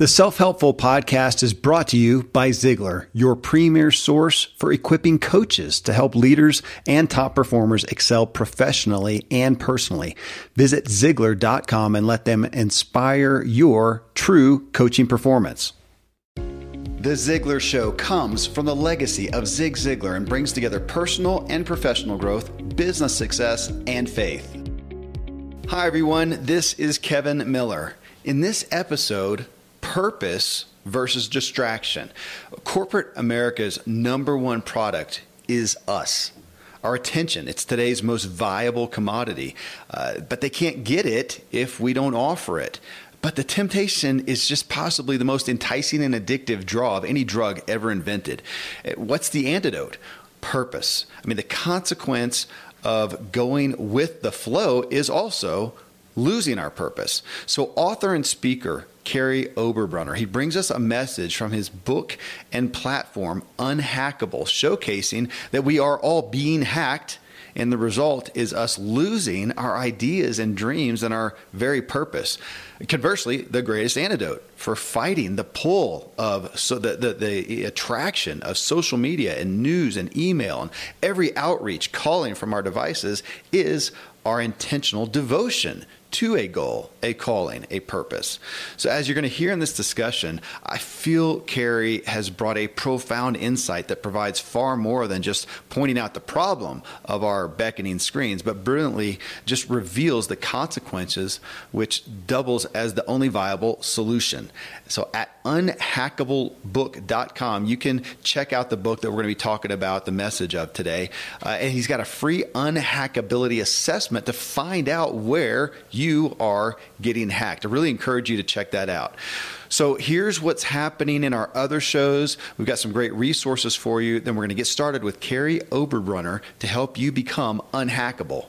The Self Helpful Podcast is brought to you by Ziglar, your premier source for equipping coaches to help leaders and top performers excel professionally and personally. Visit Ziglar.com and let them inspire your true coaching performance. The Ziglar Show comes from the legacy of Zig Ziglar and brings together personal and professional growth, business success, and faith. Hi, everyone. This is Kevin Miller. In this episode, purpose versus distraction. Corporate America's number one product is us. Our attention, it's today's most viable commodity, uh, but they can't get it if we don't offer it. But the temptation is just possibly the most enticing and addictive draw of any drug ever invented. Uh, what's the antidote? Purpose. I mean, the consequence of going with the flow is also losing our purpose. So, author and speaker Kary Oberbrunner, he brings us a message from his book and platform, Unhackable, showcasing that we are all being hacked. And the result is us losing our ideas and dreams and our very purpose. Conversely, the greatest antidote for fighting the pull of so the, the, the attraction of social media and news and email and every outreach calling from our devices is our intentional devotion to a goal, a calling, a purpose. So, as you're going to hear in this discussion, I feel Kary has brought a profound insight that provides far more than just pointing out the problem of our beckoning screens, but brilliantly just reveals the consequences, which doubles as the only viable solution. So, at unhackablebook.com, you can check out the book that we're going to be talking about, the message of today. Uh, and he's got a free unhackability assessment to find out where you are getting hacked. I really encourage you to check that out. So here's what's happening in our other shows. We've got some great resources for you. Then we're going to get started with Kary Oberbrunner to help you become unhackable.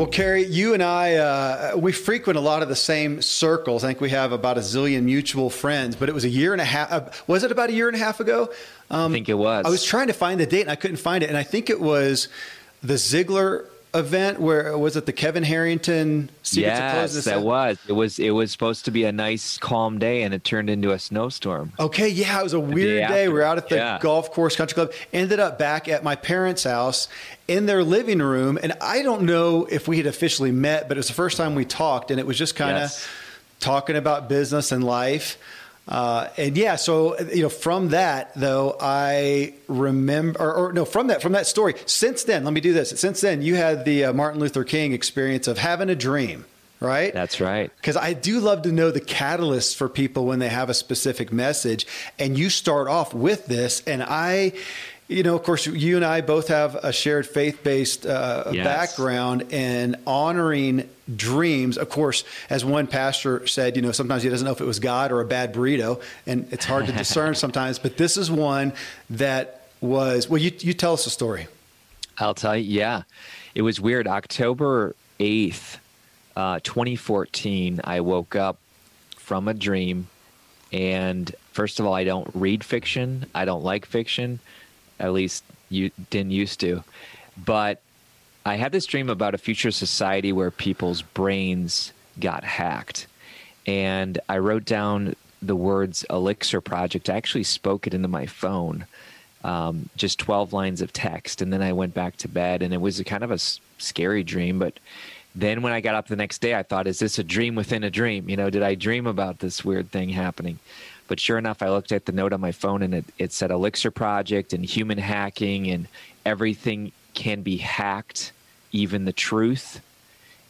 Well, Kary, you and I, uh, we frequent a lot of the same circles. I think we have about a zillion mutual friends, but it was a year and a half. Uh, was it about a year and a half ago? Um, I think it was. I was trying to find the date and I couldn't find it. And I think it was the Ziglar event where was it the Kevin Harrington Secrets yes, that was. It was it was supposed to be a nice calm day and it turned into a snowstorm. Okay, yeah, it was a weird day. day. We are out at the yeah. golf course country club. Ended up back at my parents' house in their living room and I don't know if we had officially met, but it was the first time we talked and it was just kind of yes. talking about business and life. Uh, and yeah, so you know, from that though, I remember, or, or, no, from that, from that story. Since then, let me do this. Since then, you had the uh, Martin Luther King experience of having a dream, right? That's right. Because I do love to know the catalysts for people when they have a specific message, and you start off with this, and I you know, of course, you and I both have a shared faith based uh, yes. background in honoring dreams. Of course, as one pastor said, you know, sometimes he doesn't know if it was God or a bad burrito, and it's hard to discern sometimes. But this is one that was, well, you, you tell us a story. I'll tell you, yeah. It was weird. October 8th, uh, 2014, I woke up from a dream. And first of all, I don't read fiction, I don't like fiction at least you didn't used to. But I had this dream about a future society where people's brains got hacked. And I wrote down the words Elixir Project. I actually spoke it into my phone. um, just 12 lines of text. And then I went back to bed, and it was kind of a s- scary dream. But then when I got up the next day, I thought, is this a dream within a dream? You know, did I dream about this weird thing happening? But sure enough, I looked at the note on my phone and it, it said Elixir Project and human hacking and everything can be hacked, even the truth.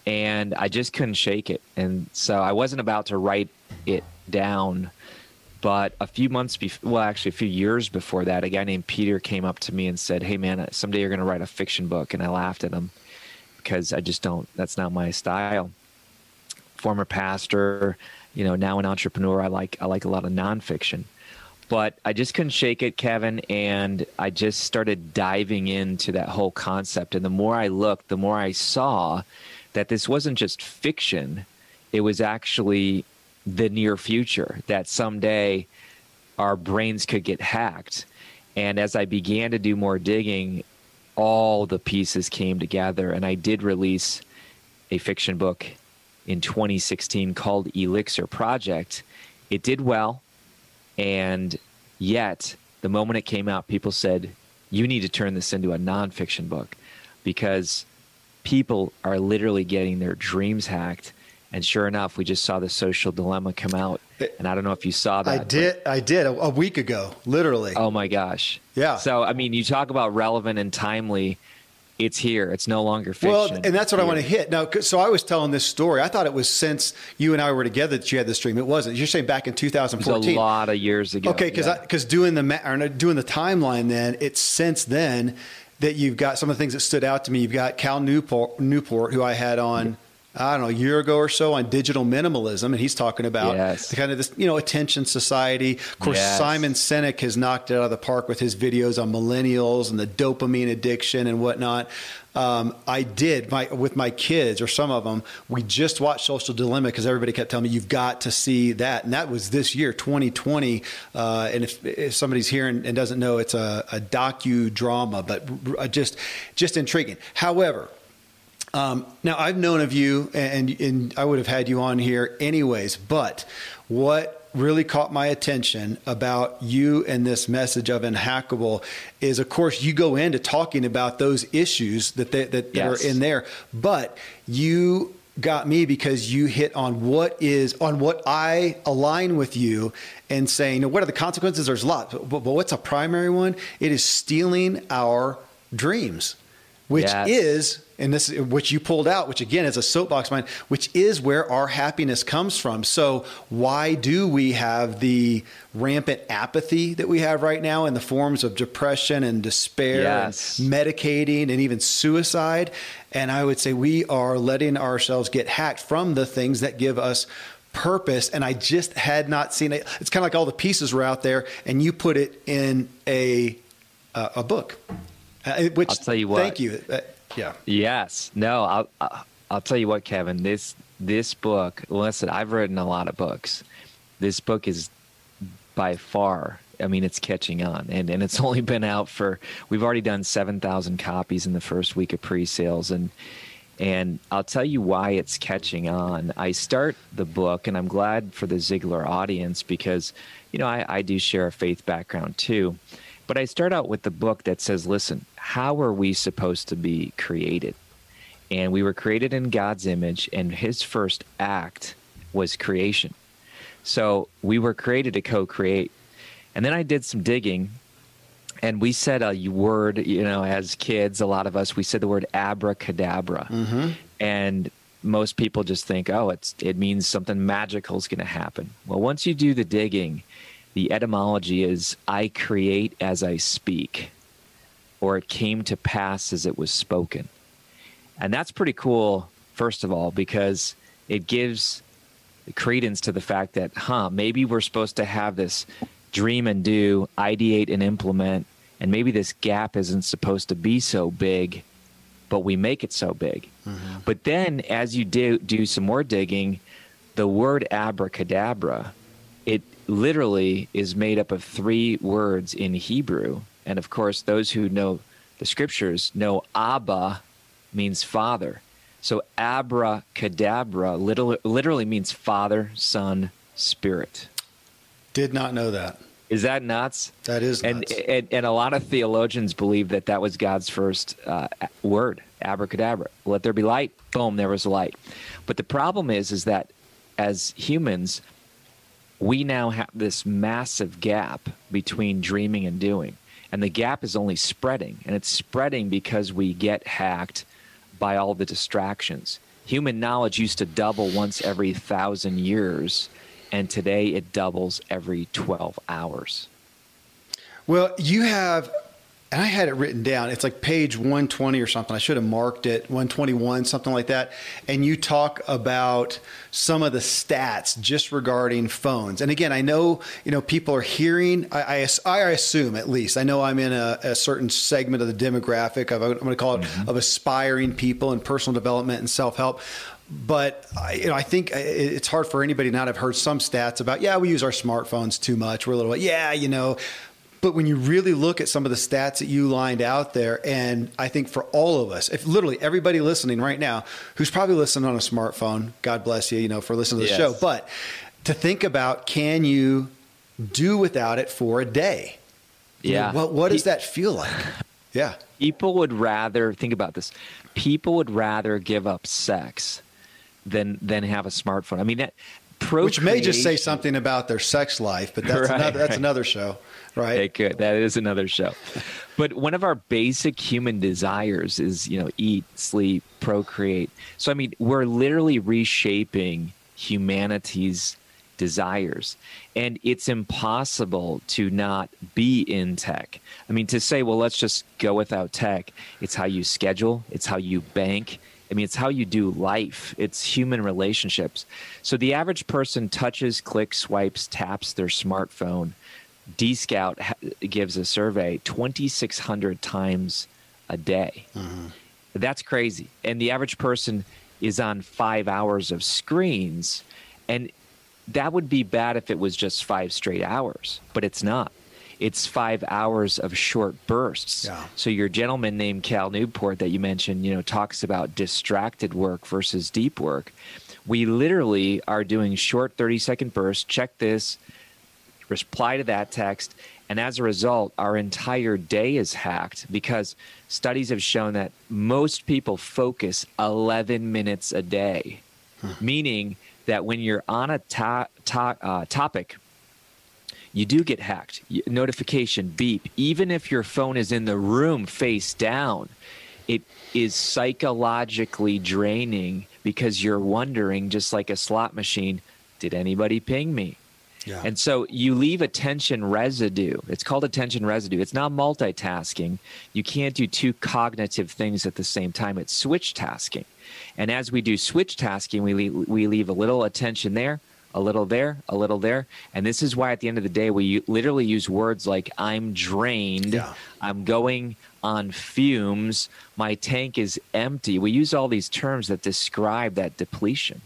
And I just couldn't shake it. And so I wasn't about to write it down. But a few months before, well, actually, a few years before that, a guy named Peter came up to me and said, Hey, man, someday you're going to write a fiction book. And I laughed at him because I just don't, that's not my style. Former pastor, you know, now an entrepreneur. I like I like a lot of nonfiction, but I just couldn't shake it, Kevin, and I just started diving into that whole concept. And the more I looked, the more I saw that this wasn't just fiction; it was actually the near future. That someday our brains could get hacked. And as I began to do more digging, all the pieces came together, and I did release a fiction book in 2016 called Elixir Project. It did well, and yet the moment it came out, people said, You need to turn this into a nonfiction book because people are literally getting their dreams hacked. And sure enough, we just saw the social dilemma come out. And I don't know if you saw that. I did. I did a, a week ago, literally. Oh my gosh. Yeah. So, I mean, you talk about relevant and timely it's here. It's no longer fiction. Well, and that's what I want to hit. Now, so I was telling this story. I thought it was since you and I were together that you had this dream. It wasn't. You're saying back in 2014. a lot of years ago. Okay, because yeah. because doing the doing the timeline, then it's since then that you've got some of the things that stood out to me. You've got Cal Newport, Newport who I had on. Yeah I don't know, a year ago or so on digital minimalism, and he's talking about yes. the kind of this, you know, attention society. Of course, yes. Simon Sinek has knocked it out of the park with his videos on millennials and the dopamine addiction and whatnot. Um, I did my with my kids or some of them. We just watched Social Dilemma because everybody kept telling me you've got to see that, and that was this year, 2020. Uh, and if, if, somebody's here and, and, doesn't know, it's a, a docu drama, but just just intriguing. However um, now, I've known of you, and, and I would have had you on here anyways, but what really caught my attention about you and this message of unhackable is of course you go into talking about those issues that they, that, yes. are in there but you got me because you hit on what is on what I align with you and saying what are the consequences there's a lot but, but what's a primary one it is stealing our dreams which yes. is and this which you pulled out which again is a soapbox mind which is where our happiness comes from so why do we have the rampant apathy that we have right now in the forms of depression and despair yes. and medicating and even suicide and i would say we are letting ourselves get hacked from the things that give us purpose and i just had not seen it it's kind of like all the pieces were out there and you put it in a uh, a book uh, which I'll tell you what. Thank you. Yeah. Yes. No. I'll I'll tell you what, Kevin. This this book. Listen, I've written a lot of books. This book is by far. I mean, it's catching on, and and it's only been out for. We've already done seven thousand copies in the first week of pre-sales, and and I'll tell you why it's catching on. I start the book, and I'm glad for the Ziglar audience because, you know, I, I do share a faith background too. But I start out with the book that says, listen, how are we supposed to be created? And we were created in God's image, and his first act was creation. So we were created to co create. And then I did some digging, and we said a word, you know, as kids, a lot of us, we said the word abracadabra. Mm-hmm. And most people just think, oh, it's it means something magical is going to happen. Well, once you do the digging, the etymology is I create as I speak, or it came to pass as it was spoken. And that's pretty cool, first of all, because it gives credence to the fact that, huh, maybe we're supposed to have this dream and do, ideate and implement, and maybe this gap isn't supposed to be so big, but we make it so big. Mm-hmm. But then as you do, do some more digging, the word abracadabra, it literally is made up of three words in Hebrew. And of course, those who know the scriptures know Abba means father. So abracadabra literally, literally means father, son, spirit. Did not know that. Is that nuts? That is nuts. And, and, and a lot of theologians believe that that was God's first uh, word, abracadabra. Let there be light. Boom, there was light. But the problem is, is that as humans, we now have this massive gap between dreaming and doing. And the gap is only spreading. And it's spreading because we get hacked by all the distractions. Human knowledge used to double once every thousand years and today it doubles every 12 hours. Well, you have, and I had it written down. It's like page 120 or something. I should have marked it 121, something like that. And you talk about some of the stats just regarding phones. And again, I know you know people are hearing. I, I, I assume at least I know I'm in a, a, certain segment of the demographic of I'm going to call it mm-hmm. of aspiring people and personal development and self help but I, you know, I think it's hard for anybody not to have heard some stats about, yeah, we use our smartphones too much. We're a little, yeah, you know. But when you really look at some of the stats that you lined out there, and I think for all of us, if literally everybody listening right now, who's probably listening on a smartphone, God bless you, you know, for listening to the yes. show. But to think about, can you do without it for a day? Yeah. What, what does that feel like? Yeah. People would rather think about this. People would rather give up sex than than have a smartphone. I mean, that, which may just say something about their sex life, but that's right, another that's right. another show, right? It could. That is another show. but one of our basic human desires is, you know, eat, sleep, procreate. So I mean, we're literally reshaping humanity's desires. And it's impossible to not be in tech. I mean, to say, well, let's just go without tech, it's how you schedule, it's how you bank, I mean, it's how you do life. It's human relationships. So the average person touches, clicks, swipes, taps their smartphone. dscout gives a survey 2,600 times a day. Mm-hmm. That's crazy. And the average person is on five hours of screens. And that would be bad if it was just five straight hours, but it's not it's five hours of short bursts. Yeah. So your gentleman named Cal Newport that you mentioned, you know, talks about distracted work versus deep work. We literally are doing short 30 second bursts. Check this, reply to that text. And as a result, our entire day is hacked because studies have shown that most people focus 11 minutes a day, huh. meaning that when you're on a to- to- uh, topic you do get hacked. Notification, beep. Even if your phone is in the room face down, it is psychologically draining because you're wondering, just like a slot machine, did anybody ping me? Yeah. And so you leave attention residue. It's called attention residue. It's not multitasking. You can't do two cognitive things at the same time. It's switch tasking. And as we do switch tasking, we leave, we leave a little attention there, a little there, a little there. And this is why at the end of the day, we literally use words like I'm drained, yeah. I'm going on fumes, my tank is empty. We use all these terms that describe that depletion.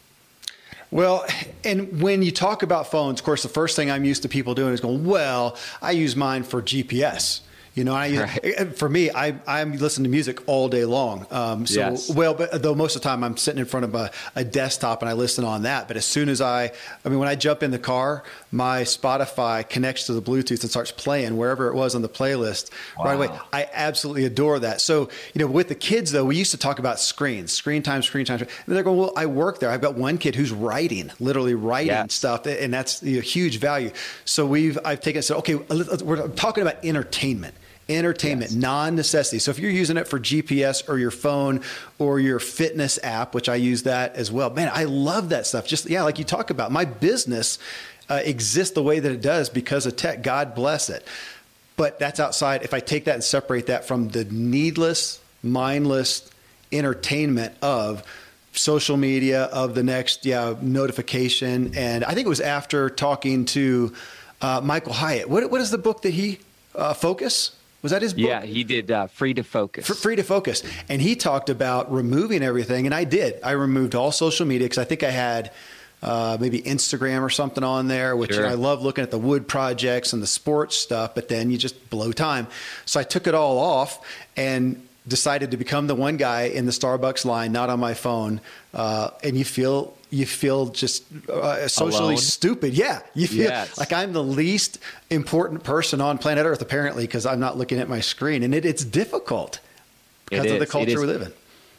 Well, and when you talk about phones, of course, the first thing I'm used to people doing is going, well, I use mine for GPS. You know, I right. Eh, eh, for me, I I'm listening to music all day long. Um, so yes. well, but uh, though most of the time I'm sitting in front of a, a, desktop and I listen on that. But as soon as I, I mean, when I jump in the car, my Spotify connects to the Bluetooth and starts playing wherever it was on the playlist wow. right away. I absolutely adore that. So you know, with the kids though, we used to talk about screens, screen time, screen time. And they're going, well, I work there. I've got one kid who's writing, literally writing yes. stuff, and that's a you know, huge value. So we've I've taken said, okay, we're talking about entertainment entertainment, yes. non necessity. So if you're using it for GPS or your phone or your fitness app, which I use that as well, man, I love that stuff. Just, yeah, like you talk about, my business uh, exists the way that it does because of tech. God bless it. But that's outside. If I take that and separate that from the needless, mindless entertainment of social media, of the next yeah notification, and I think it was after talking to uh, Michael Hyatt. What, what is the book that he uh, focus? Was that his book? Yeah, he did uh, Free to Focus. F- free to Focus. And he talked about removing everything. And I did. I removed all social media because I think I had uh, maybe Instagram or something on there, which sure. I love looking at the wood projects and the sports stuff, but then you just blow time. So I took it all off. And decided to become the one guy in the Starbucks line, not on my phone, uh, and you feel you feel just uh, socially Alone? stupid. Yeah, you feel Yes. like I'm the least important person on planet Earth, apparently, because I'm not looking at my screen, and it, it's difficult because It of the culture we live in.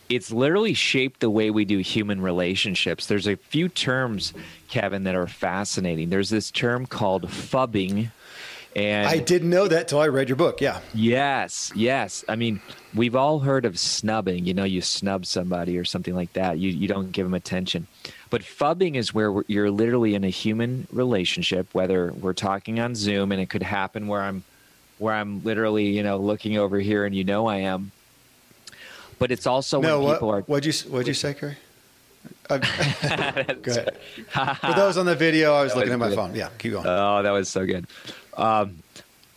it's literally shaped the way we do human relationships. There's a few terms, Kevin, that are fascinating. There's this term called phubbing. And I didn't know that till I read your book. Yeah. Yes, yes. I mean, we've all heard of snubbing. You know, you snub somebody or something like that. You you don't give them attention. But phubbing is where you're literally in a human relationship, whether we're talking on Zoom, and it could happen where I'm where I'm literally, you know, looking over here, and you know I am. But it's also no, when what, people are. what'd you what'd you say, Kary? Go ahead. For those on the video, I was That looking at my good. phone. Yeah, keep going. Oh, that was so good. Um,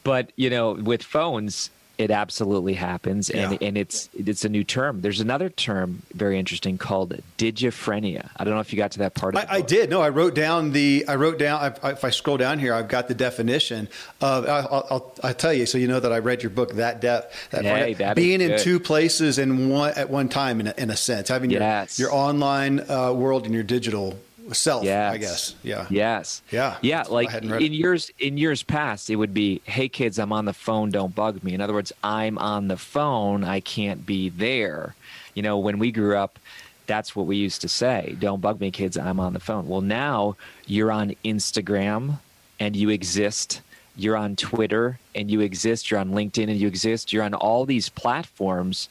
but you know, with phones, it absolutely happens, and Yeah. and it's it's a new term. There's another term very interesting called digiphrenia. I don't know if you got to that part. Of I, I did. No, I wrote down the. I wrote down. I, if I scroll down here, I've got the definition of. I'll, I'll, I'll tell you, so you know that I read your book that depth. That. Hey, that being in two places in one at one time, in a, in a sense, having your your online uh, world and your digital self. Yes. I guess. Yeah. Yes. Yeah. Yeah. Like in it. years in years past, it would be, "Hey kids, I'm on the phone. Don't bug me." In other words, I'm on the phone. I can't be there. You know, when we grew up, that's what we used to say. Don't bug me, kids. I'm on the phone. Well, now you're on Instagram and you exist. You're on Twitter and you exist. You're on LinkedIn and you exist. You're on all these platforms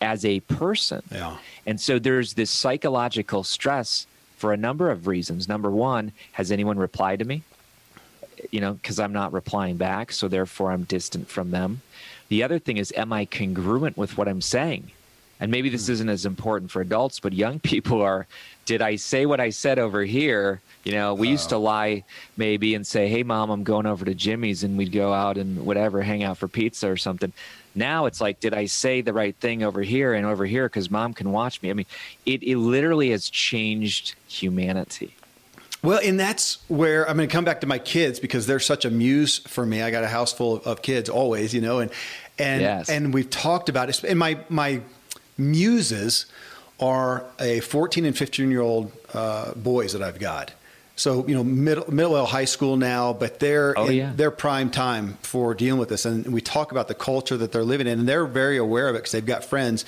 as a person. Yeah. And so there's this psychological stress for a number of reasons. Number one, has anyone replied to me? You know, because I'm not replying back, so therefore I'm distant from them. The other thing is, am I congruent with what I'm saying? And maybe this hmm. isn't as important for adults, but young people are. Did I say what I said over here? You know, we used to oh. lie maybe and say, "Hey, mom, I'm going over to Jimmy's," and we'd go out and whatever, hang out for pizza or something. Now it's like, did I say the right thing over here and over here because mom can watch me? I mean, it, it literally has changed humanity. Well, and that's where I'm going to come back to my kids because they're such a muse for me. I got a house full of, of kids always, you know, and and Yes. and we've talked about it. And my my muses are a 14 and 15 year old uh, boys that I've got. So you know, middle middle high school now, but they're Oh, in yeah. their prime time for dealing with this. And we talk about the culture that they're living in, and they're very aware of it because they've got friends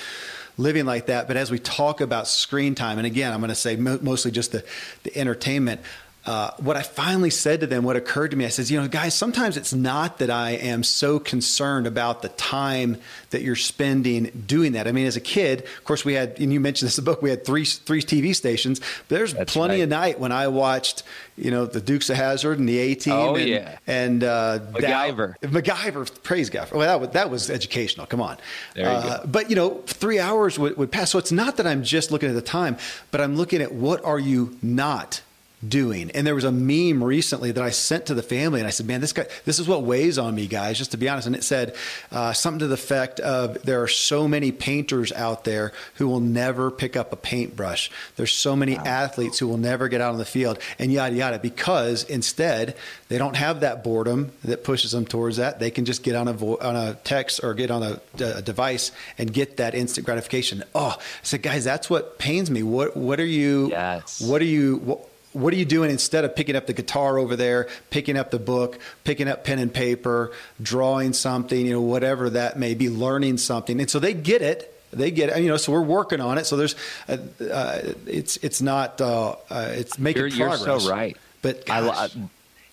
living like that. But as we talk about screen time, and again, I'm going to say mo- mostly just the, the entertainment. Uh, what I finally said to them, what occurred to me, I says, you know, guys, sometimes it's not that I am so concerned about the time that you're spending doing that. I mean, as a kid, of course, we had, and you mentioned this in the book, we had three three TV stations. But there's That's plenty right. of night when I watched, you know, the Dukes of Hazzard and the A Team. Oh, and, yeah. and uh, MacGyver. Dow- MacGyver, praise God. Well, that was, that was educational. Come on. There you Uh, go. But, you know, three hours would, would pass. So it's not that I'm just looking at the time, but I'm looking at what are you not doing. And there was a meme recently that I sent to the family, and I said, "Man, this guy, this is what weighs on me, guys." Just to be honest, and it said uh, something to the effect of, "There are so many painters out there who will never pick up a paintbrush. There's so many athletes who will never get out on the field, and yada yada, because instead they don't have that boredom that pushes them towards that. They can just get on a vo- on a text or get on a, a device and get that instant gratification. Oh, I said, guys, that's what pains me. What what are you? Yes. What are you? What, what are you doing instead of picking up the guitar over there, picking up the book, picking up pen and paper, drawing something, you know, whatever that may be, learning something? And so they get it. They get it, you know. So we're working on it. So there's, uh, uh, it's it's not, uh, uh, it's making You're, you're progress. so right. But I, lo- gosh,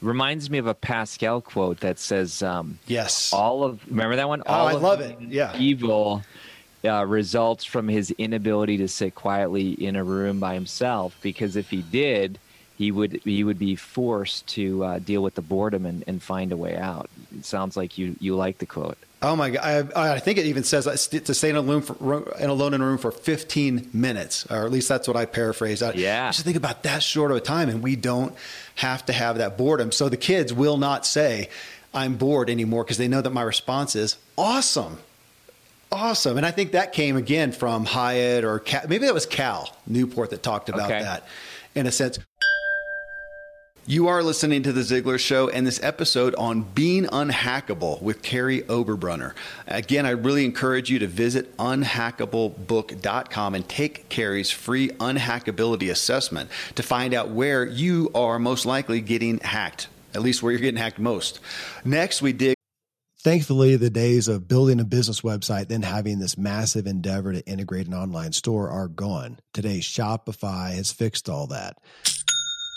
reminds me of a Pascal quote that says, um, yes, "All of remember that one? Oh, I of love it. Yeah. evil uh, results from his inability to sit quietly in a room by himself. Because if he did, he would he would be forced to uh, deal with the boredom and, and find a way out. It sounds like you you like the quote. Oh my God! I, I think it even says to stay in a room for, in alone in a room for 15 minutes, or at least that's what I paraphrase. I, Yeah. Just think about that short of a time, and we don't have to have that boredom. So the kids will not say, "I'm bored" anymore because they know that my response is awesome, awesome. And I think that came again from Hyatt or Cal, maybe that was Cal Newport that talked about Okay. that, in a sense. You are listening to The Ziglar Show and this episode on being unhackable with Kary Oberbrunner. Again, I really encourage you to visit unhackablebook.com and take Kary's free unhackability assessment to find out where you are most likely getting hacked, at least where you're getting hacked most. Next, we dig. Thankfully, the days of building a business website, then having this massive endeavor to integrate an online store are gone. Today, Shopify has fixed all that.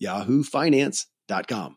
yahoofinance.com.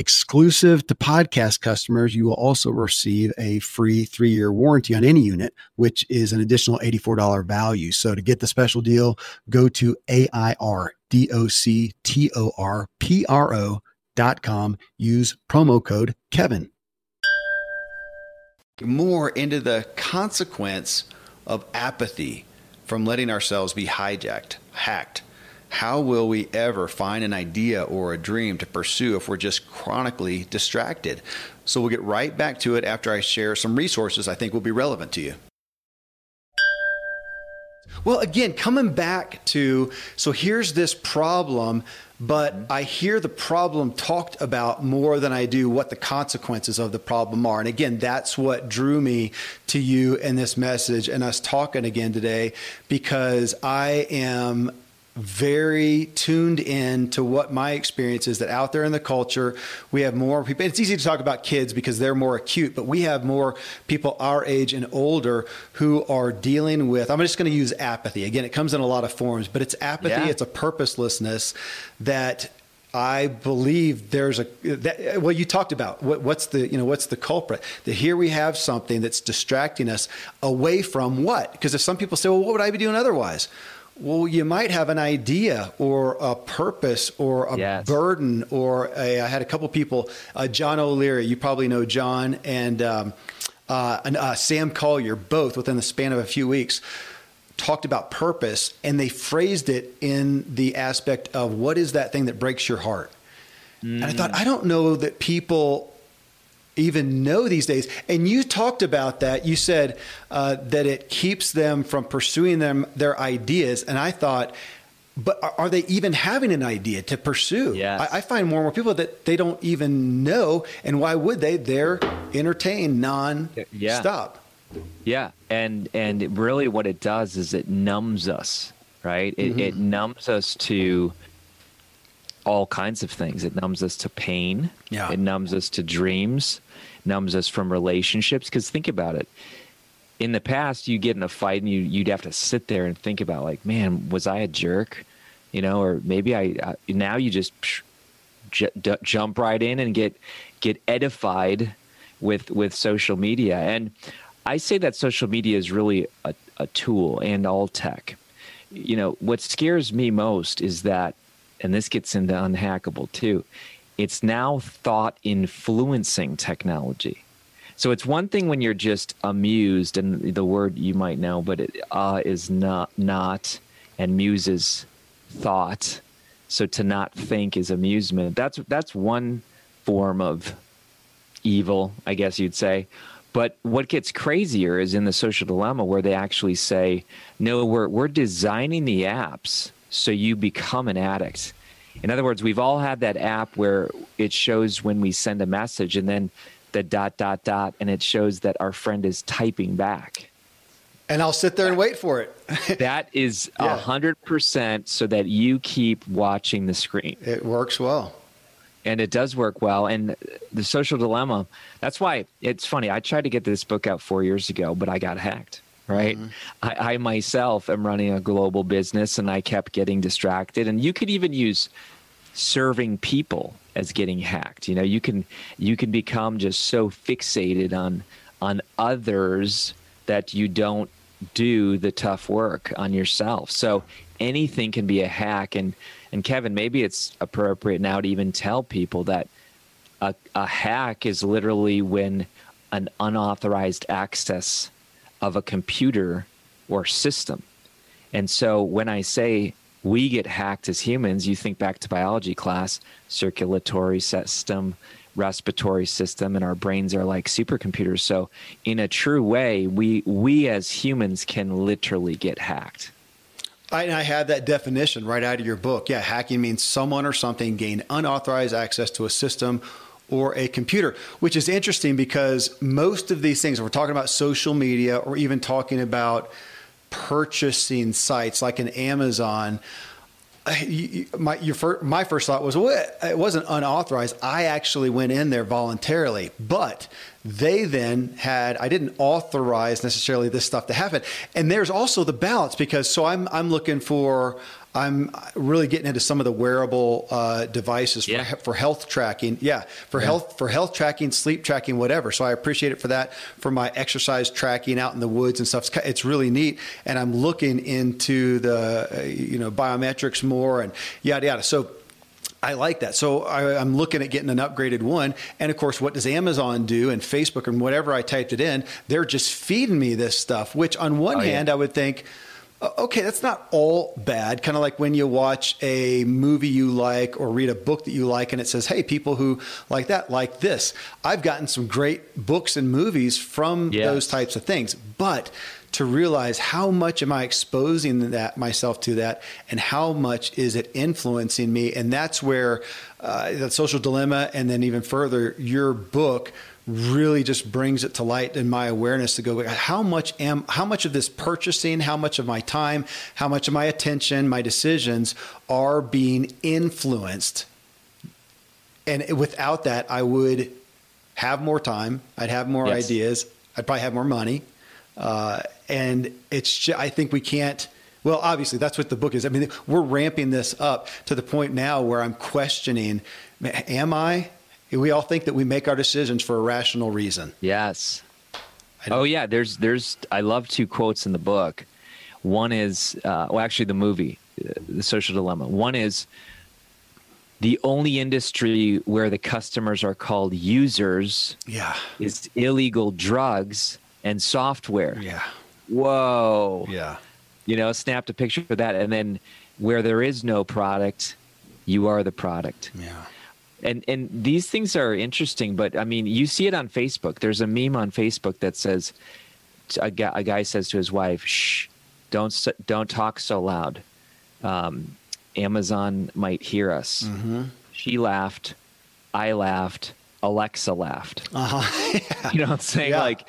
Exclusive to podcast customers, you will also receive a free three year warranty on any unit, which is an additional $84 value. So to get the special deal, go to A-I-R-D-O-C-T-O-R-P-R-O.com. Use promo code Kevin. More into the consequence of apathy from letting ourselves be hijacked, hacked how will we ever find an idea or a dream to pursue if we're just chronically distracted? So we'll get right back to it after I share some resources I think will be relevant to you. Well, again, coming back to so here's this problem, but I hear the problem talked about more than I do what the consequences of the problem are. And again, that's what drew me to you in this message and us talking again today because I am very tuned in to what my experience is that out there in the culture we have more people it's easy to talk about kids because they're more acute but we have more people our age and older who are dealing with i'm just going to use apathy again it comes in a lot of forms but it's apathy yeah. it's a purposelessness that I believe there's a that, well, you talked about what, what's the you know what's the culprit? That here we have something that's distracting us away from what? Because if some people say, well, what would I be doing otherwise? Well, you might have an idea or a purpose or a yes. burden or a, I had a couple people, uh, John O'Leary, you probably know John, and um, uh, and, uh, Sam Collier, both within the span of a few weeks talked about purpose and they phrased it in the aspect of what is that thing that breaks your heart. Mm. And I thought, I don't know that people even know these days. And you talked about that. You said uh, that it keeps them from pursuing them their ideas. And I thought, but are they even having an idea to pursue? Yes. I, I, find more and more people that they don't even know. And why would they? They're entertained non stop. Yeah, and and really what it does is it numbs us, right? It, mm-hmm. it numbs us to all kinds of things. It numbs us to pain. Yeah. It numbs us to dreams. Numbs us from relationships. Because think about it. In the past, you get in a fight and you you'd have to sit there and think about like, man, was I a jerk? You know, or maybe I. Uh, now you just j- d- jump right in and get get edified with with social media and I say that social media is really a, a tool and all tech. You know, what scares me most is that, and this gets into unhackable too, it's now thought influencing technology. So it's one thing when you're just amused, and the word you might know, but it uh, is not not, and muse is thought. So to not think is amusement. That's that's one form of evil, I guess you'd say. But what gets crazier is in the social dilemma where they actually say, no, we're, we're designing the apps so you become an addict. In other words, we've all had that app where it shows when we send a message and then the dot, dot, dot, and it shows that our friend is typing back. And I'll sit there and wait for it. that is a hundred percent so that you keep watching the screen. It works well and it does work well. And the social dilemma, that's why it's funny. I tried to get this book out four years ago, but I got hacked. Right. Mm-hmm. I, I myself am running a global business and I kept getting distracted. And you could even use serving people as getting hacked. You know, you can you can become just so fixated on on others that you don't do the tough work on yourself. So anything can be a hack and and Kevin, maybe it's appropriate now to even tell people that a, a hack is literally when an unauthorized access of a computer or system. And so when I say we get hacked as humans, you think back to biology class, circulatory system, respiratory system, and our brains are like supercomputers. So in a true way, we we as humans can literally get hacked. I, I had that definition right out of your book. Yeah, hacking means someone or something gain unauthorized access to a system or a computer, which is interesting because most of these things, we're talking about social media or even talking about purchasing sites like an Amazon, uh, my your first, my first thought was well, it wasn't unauthorized. I actually went in there voluntarily, but they then had I didn't authorize necessarily this stuff to happen. And there's also the balance because so I'm I'm looking for I'm really getting into some of the wearable uh, devices for, yeah. for health tracking. Yeah, for yeah. health for health tracking, sleep tracking, whatever. So I appreciate it for that. For my exercise tracking out in the woods and stuff, it's really neat. And I'm looking into the uh, you know biometrics more and yada yada. So I like that. So I, am looking at getting an upgraded one. And of course, what does Amazon do and Facebook and whatever I typed it in? They're just feeding me this stuff, which on one oh, hand, yeah. I would think, okay, that's not all bad. Kind of like when you watch a movie you like or read a book that you like, and it says, hey, people who like that like this. I've gotten some great books and movies from yes. those types of things. But to realize how much am I exposing that myself to that, and how much is it influencing me, and that's where uh, that social dilemma, and then even further, your book really just brings it to light in my awareness to go how much am how much of this purchasing how much of my time how much of my attention my decisions are being influenced and without that i would have more time i'd have more yes. ideas i'd probably have more money uh, and it's just, i think we can't Well, obviously, that's what the book is. I mean, we're ramping this up to the point now where I'm questioning am I? We all think that we make our decisions for a rational reason. Yes. Oh yeah, there's there's I love two quotes in the book. One is uh, well, actually, the movie, uh, The Social Dilemma. One is the only industry where the customers are called users. Yeah. Is illegal drugs and software. Yeah. Whoa. Yeah. You know, snapped a picture for that, and then where there is no product, you are the product. Yeah and and these things are interesting but i mean you see it on facebook there's a meme on facebook that says a guy, a guy says to his wife shh don't don't talk so loud um, amazon might hear us mm-hmm. she laughed i laughed alexa laughed uh-huh. yeah. you know what i'm saying yeah. like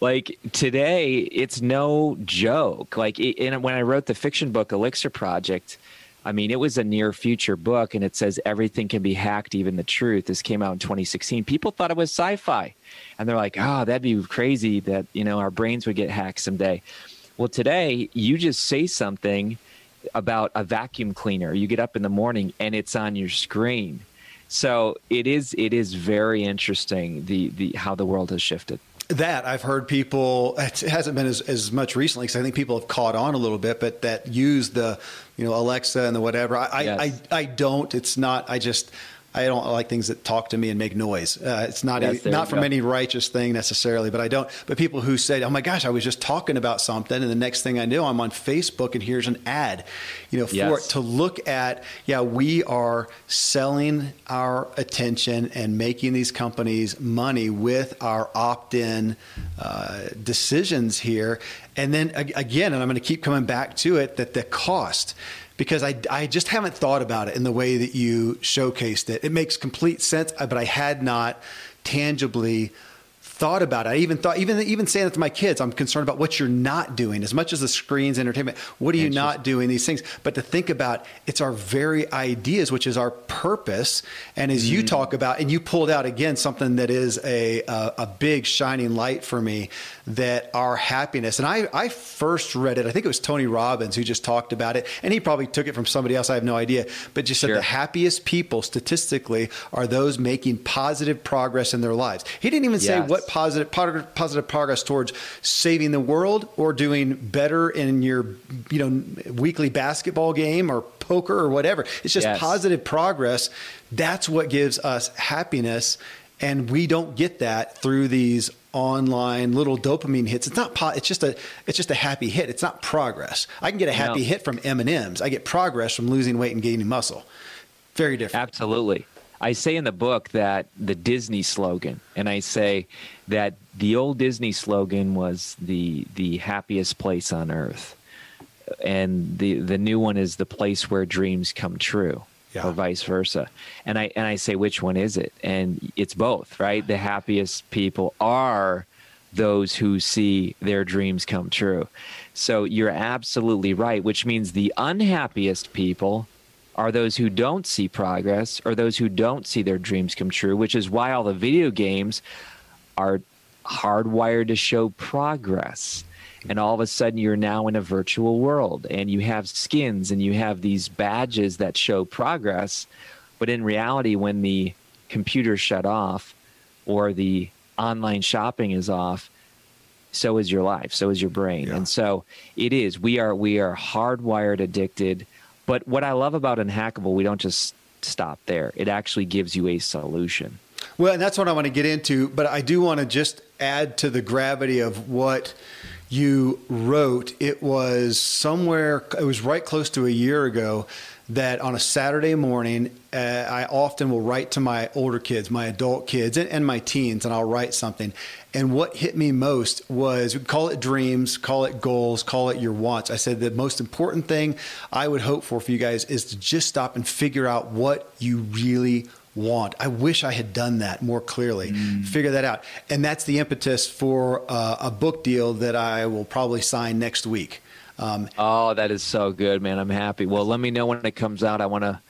like today it's no joke like it, when i wrote the fiction book elixir project I mean, it was a near future book, and it says everything can be hacked, even the truth. This came out in 2016. People thought it was sci fi. And they're like, oh, that'd be crazy that, you know, our brains would get hacked someday. Well, today, you just say something about a vacuum cleaner. You get up in the morning and it's on your screen. So it is it is very interesting the the how the world has shifted that I've heard people. It hasn't been as, as much recently because I think people have caught on a little bit, but that use the you know Alexa and the whatever. I yes. I, I don't. It's not. I just I don't like things that talk to me and make noise. Uh, it's not yes, not from go. any righteous thing necessarily, but I don't. But people who say, "Oh my gosh, I was just talking about something," and the next thing I know, I'm on Facebook and here's an ad. You know, for yes. it to look at, yeah, we are selling our attention and making these companies money with our opt-in uh, decisions here, and then again, and I'm going to keep coming back to it that the cost because I, I just haven't thought about it in the way that you showcased it. It makes complete sense, but I had not tangibly thought about it. I even thought, even even saying it to my kids, I'm concerned about what you're not doing. As much as the screens, entertainment, what are you not doing? These things, but to think about, it's our very ideas, which is our purpose. And as mm-hmm. you talk about, and you pulled out again something that is a, a, a big shining light for me, that our happiness. And I I first read it. I think it was Tony Robbins who just talked about it, and he probably took it from somebody else. I have no idea, but just said the happiest people statistically are those making positive progress in their lives. He didn't even yes. say what positive positive progress towards saving the world or doing better in your you know weekly basketball game or poker or whatever. It's just yes. positive progress. That's what gives us happiness. And we don't get that through these online little dopamine hits. It's not. Po- it's just a. It's just a happy hit. It's not progress. I can get a happy no. hit from M and M's. I get progress from losing weight and gaining muscle. Very different. Absolutely. I say in the book that the Disney slogan, and I say that the old Disney slogan was the the happiest place on earth, and the the new one is the place where dreams come true. Yeah. or vice versa. And I and I say which one is it? And it's both, right? The happiest people are those who see their dreams come true. So you're absolutely right, which means the unhappiest people are those who don't see progress or those who don't see their dreams come true, which is why all the video games are hardwired to show progress. And all of a sudden, you're now in a virtual world and you have skins and you have these badges that show progress. But in reality, when the computer shut off or the online shopping is off, so is your life, so is your brain. Yeah. And so it is. We are we are hardwired addicted but what I love about Unhackable, we don't just stop there. It actually gives you a solution. Well, and that's what I want to get into, but I do want to just add to the gravity of what you wrote. It was somewhere, it was right close to a year ago that on a Saturday morning, uh, I often will write to my older kids, my adult kids, and, and, my teens, and I'll write something. And what hit me most was call it dreams, call it goals, call it your wants. I said the most important thing I would hope for for you guys is to just stop and figure out what you really want. I wish I had done that more clearly. Mm. Figure that out. And that's the impetus for uh, a book deal that I will probably sign next week. Um, oh, that is so good, man. I'm happy. Well, let me know when it comes out. I want to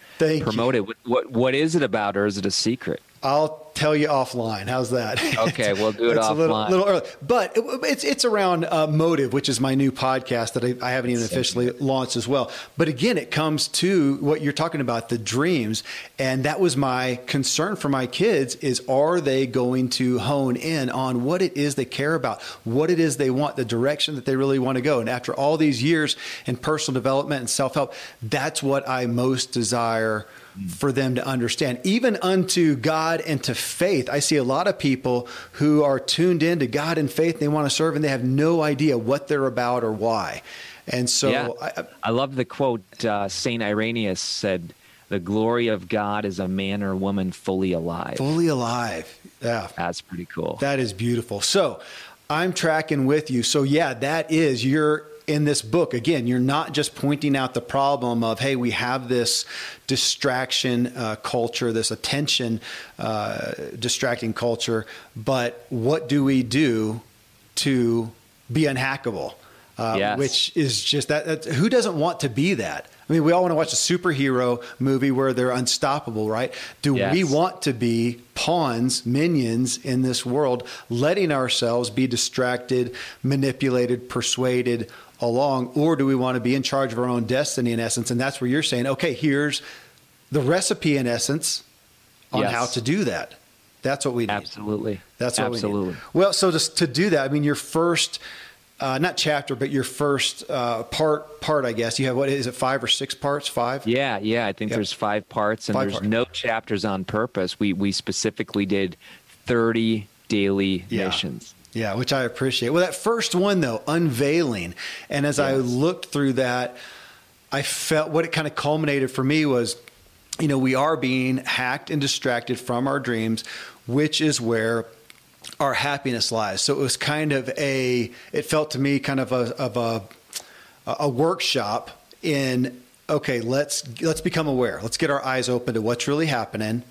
promote you. it. What, what is it about, or is it a secret? I'll tell you offline. How's that? Okay, we'll do it it's offline. A little, little early, but it, it's it's around uh, motive, which is my new podcast that I, I haven't even officially launched as well. But again, it comes to what you're talking about, the dreams, and that was my concern for my kids: is are they going to hone in on what it is they care about, what it is they want, the direction that they really want to go? And after all these years in personal development and self help, that's what I most desire for them to understand, even unto God and to faith. I see a lot of people who are tuned into God and faith, and they want to serve, and they have no idea what they're about or why. And so yeah. I, I love the quote uh, St. Irenaeus said, The glory of God is a man or woman fully alive. Fully alive. Yeah. That's pretty cool. That is beautiful. So I'm tracking with you. So, yeah, that is your in this book again you're not just pointing out the problem of hey we have this distraction uh, culture this attention uh, distracting culture but what do we do to be unhackable uh, yes. which is just that who doesn't want to be that I mean, we all want to watch a superhero movie where they're unstoppable, right? Do yes. we want to be pawns, minions in this world, letting ourselves be distracted, manipulated, persuaded along, or do we want to be in charge of our own destiny in essence? And that's where you're saying, okay, here's the recipe in essence on yes. how to do that. That's what we need. Absolutely. That's what Absolutely. we need. Well, so just to do that, I mean, your first, uh, not chapter, but your first uh, part, part, I guess you have, what is it? Five or six parts? Five? Yeah. Yeah. I think yep. there's five parts and five there's parts. no chapters on purpose. We, we specifically did 30 daily yeah. missions. Yeah, which I appreciate. Well, that first one though, unveiling, and as yes. I looked through that, I felt what it kind of culminated for me was, you know, we are being hacked and distracted from our dreams, which is where our happiness lies. So it was kind of a, it felt to me kind of a of a a workshop in okay, let's let's become aware. Let's get our eyes open to what's really happening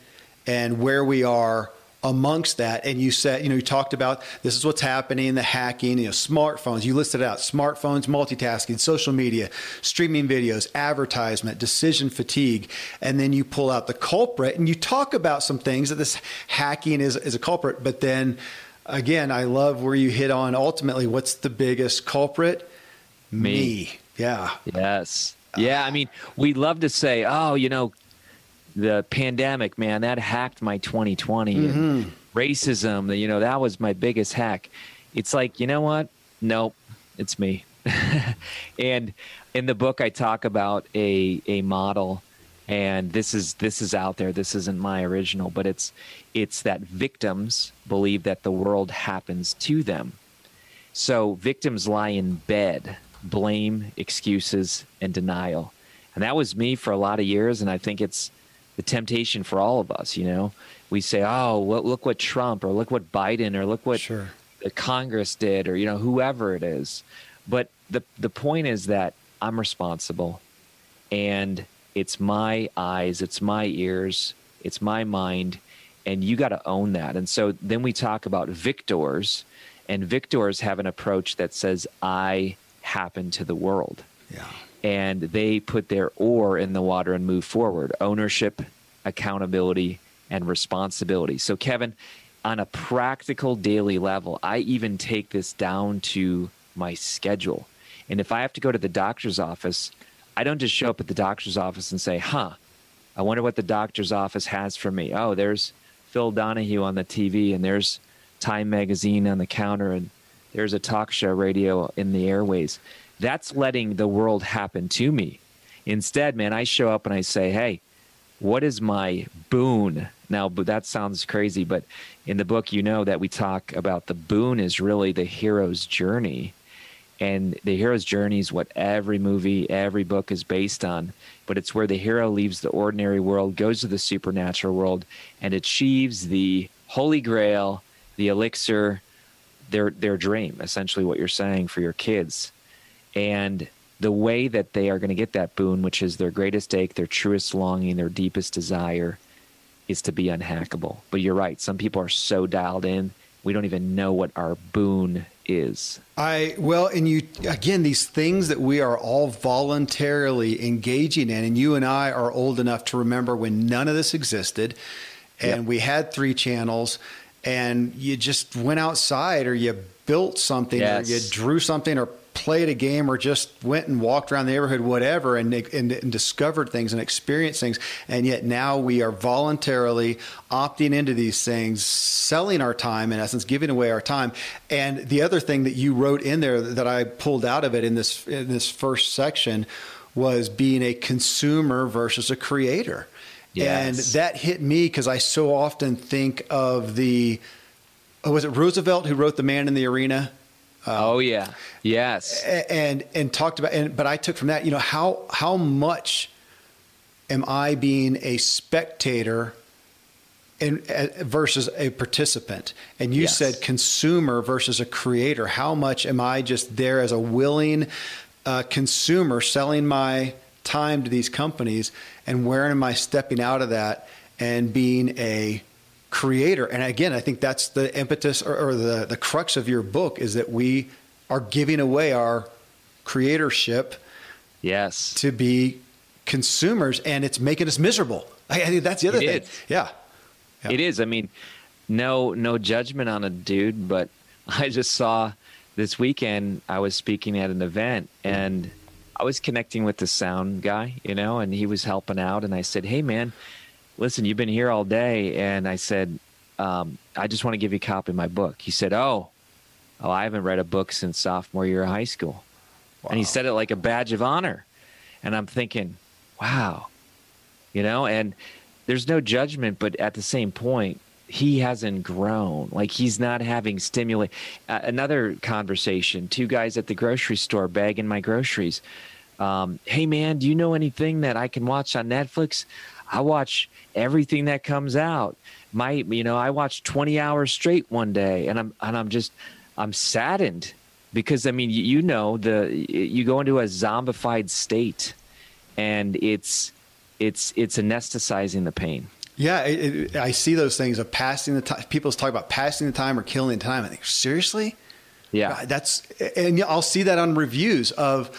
and where we are amongst that and you said you know you talked about this is what's happening the hacking you know smartphones. You listed out smartphones multitasking social media streaming videos advertisement decision fatigue and then you pull out the culprit and you talk about some things that this hacking is, is a culprit but then again i love where you hit on ultimately what's the biggest culprit? Me, me. yeah. Yes. Yeah i mean we love to say oh you know the pandemic, man, that hacked my 2020. Mm-hmm. racism, you know, that was my biggest hack. It's like, you know what? Nope, it's me. and in the book, I talk about a a model, and this is this is out there. This isn't my original, but it's it's that victims believe that the world happens to them. So victims lie in bed, blame, excuses, and denial. And that was me for a lot of years, and I think it's the temptation for all of us. You know, we say, "Oh, look, look what Trump or look what Biden or look what sure. the Congress did or you know whoever it is." But the the point is that I'm responsible, and it's my eyes, it's my ears, it's my mind, and you got to own that. And so then we talk about victors, and victors have an approach that says, "I happen to the world." Yeah and they put their oar in the water and move forward ownership, accountability, and responsibility. So, Kevin, on a practical daily level, I even take this down to my schedule. And if I have to go to the doctor's office, I don't just show up at the doctor's office and say, huh, I wonder what the doctor's office has for me. Oh, there's Phil Donahue on the TV, and there's Time Magazine on the counter, and there's a talk show radio in the airways. That's letting the world happen to me. Instead, man, I show up and I say, hey, what is my boon? Now, that sounds crazy, but in the book, you know that we talk about the boon is really the hero's journey. And the hero's journey is what every movie, every book is based on. But it's where the hero leaves the ordinary world, goes to the supernatural world, and achieves the holy grail, the elixir, their their dream. Essentially, what you're saying for your kids. And the way that they are going to get that boon, which is their greatest ache, their truest longing, their deepest desire, is to be unhackable. But you're right. Some people are so dialed in, we don't even know what our boon is. I well, and you again, these things that we are all voluntarily engaging in, and you and I are old enough to remember when none of this existed. and Yep. we had three channels, and you just went outside or you built something Yes. or you drew something or played a game or just went and walked around the neighborhood, whatever, and, and, and discovered things and experienced things. And yet now we are voluntarily opting into these things, selling our time, in essence, giving away our time. And the other thing that you wrote in there that I pulled out of it in this in this first section was being a consumer versus a creator. And that hit me because I so often think of the oh, was it Roosevelt who wrote The Man in the Arena? Oh yeah. Yes. And and talked about and but I took from that you know how how much am I being a spectator and uh, versus a participant and you Yes. said consumer versus a creator how much am I just there as a willing uh, consumer selling my time to these companies and where am I stepping out of that and being a creator and again I think that's the impetus or, or the the crux of your book is that we are giving away our creatorship Yes. to be consumers and it's making us miserable. I, I think that's the other It thing. Yeah. Yeah. It is. I mean, no no judgment on a dude, but I just saw this weekend I was speaking at an event and I was connecting with the sound guy, you know, and he was helping out and I said, "Hey man, listen, you've been here all day." And I said, um, "I just want to give you a copy of my book." He said, "Oh, oh, I haven't read a book since sophomore year of high school." And he said it like a badge of honor. And I'm thinking, "Wow." You know, and there's no judgment, but at the same point, he hasn't grown. Like he's not having stimulate. Uh, another conversation: two guys at the grocery store bagging my groceries. Um, hey man, do you know anything that I can watch on Netflix? I watch everything that comes out. My, you know, I watched 20 hours straight one day, and I'm and I'm just I'm saddened because I mean, you, you know, the you go into a zombified state, and it's it's it's anesthetizing the pain. Yeah. It, it, I see those things of passing the time. People talk about passing the time or killing the time. I think, seriously? Yeah. Uh, That's, and I'll see that on reviews of,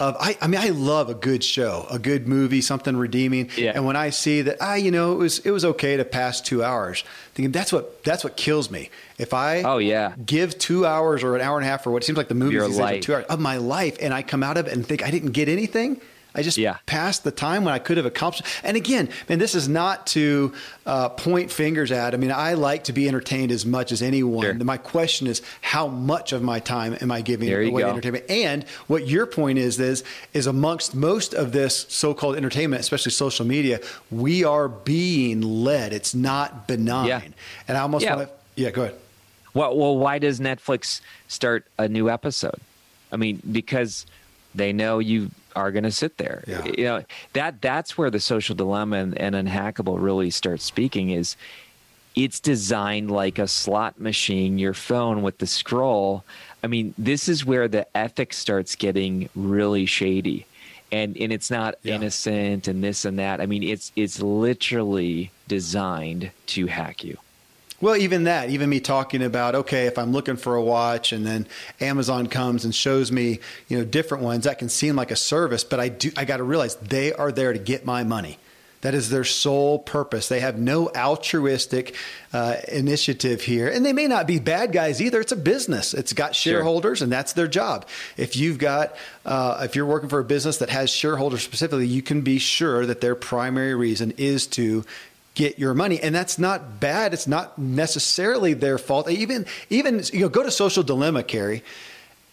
of I, I mean, I love a good show, a good movie, something redeeming. Yeah. And when I see that, ah, you know, it was it was okay to pass two hours, thinking that's what that's what kills me. If I Oh, yeah. give two hours or an hour and a half or what seems like the movie is these days are life. two hours of my life, and I come out of it and think I didn't get anything. I just Yeah. passed the time when I could have accomplished. And again, man, this is not to uh, point fingers at. I mean, I like to be entertained as much as anyone. Sure. My question is, how much of my time am I giving away to entertainment? And what your point is is is amongst most of this so-called entertainment, especially social media, we are being led. It's not benign. Yeah. And I almost Yeah. want to. Yeah, go ahead. Well, well, why does Netflix start a new episode? I mean, because they know you are going to sit there. Yeah. You know that that's where the social dilemma and, and unhackable really starts speaking. Is it's designed like a slot machine. Your phone with the scroll. I mean, this is where the ethics starts getting really shady. And, and it's not Yeah. innocent and this and that. I mean, it's it's literally designed to hack you. Well, even that, even me talking about okay, if I'm looking for a watch and then Amazon comes and shows me, you know, different ones, that can seem like a service, but I do I got to realize they are there to get my money. That is their sole purpose. They have no altruistic uh, initiative here, and they may not be bad guys either. It's a business. It's got shareholders, and that's their job. If you've got, uh, if you're working for a business that has shareholders specifically, you can be sure that their primary reason is to get your money. And that's not bad. It's not necessarily their fault. Even even you know go to social dilemma Kary.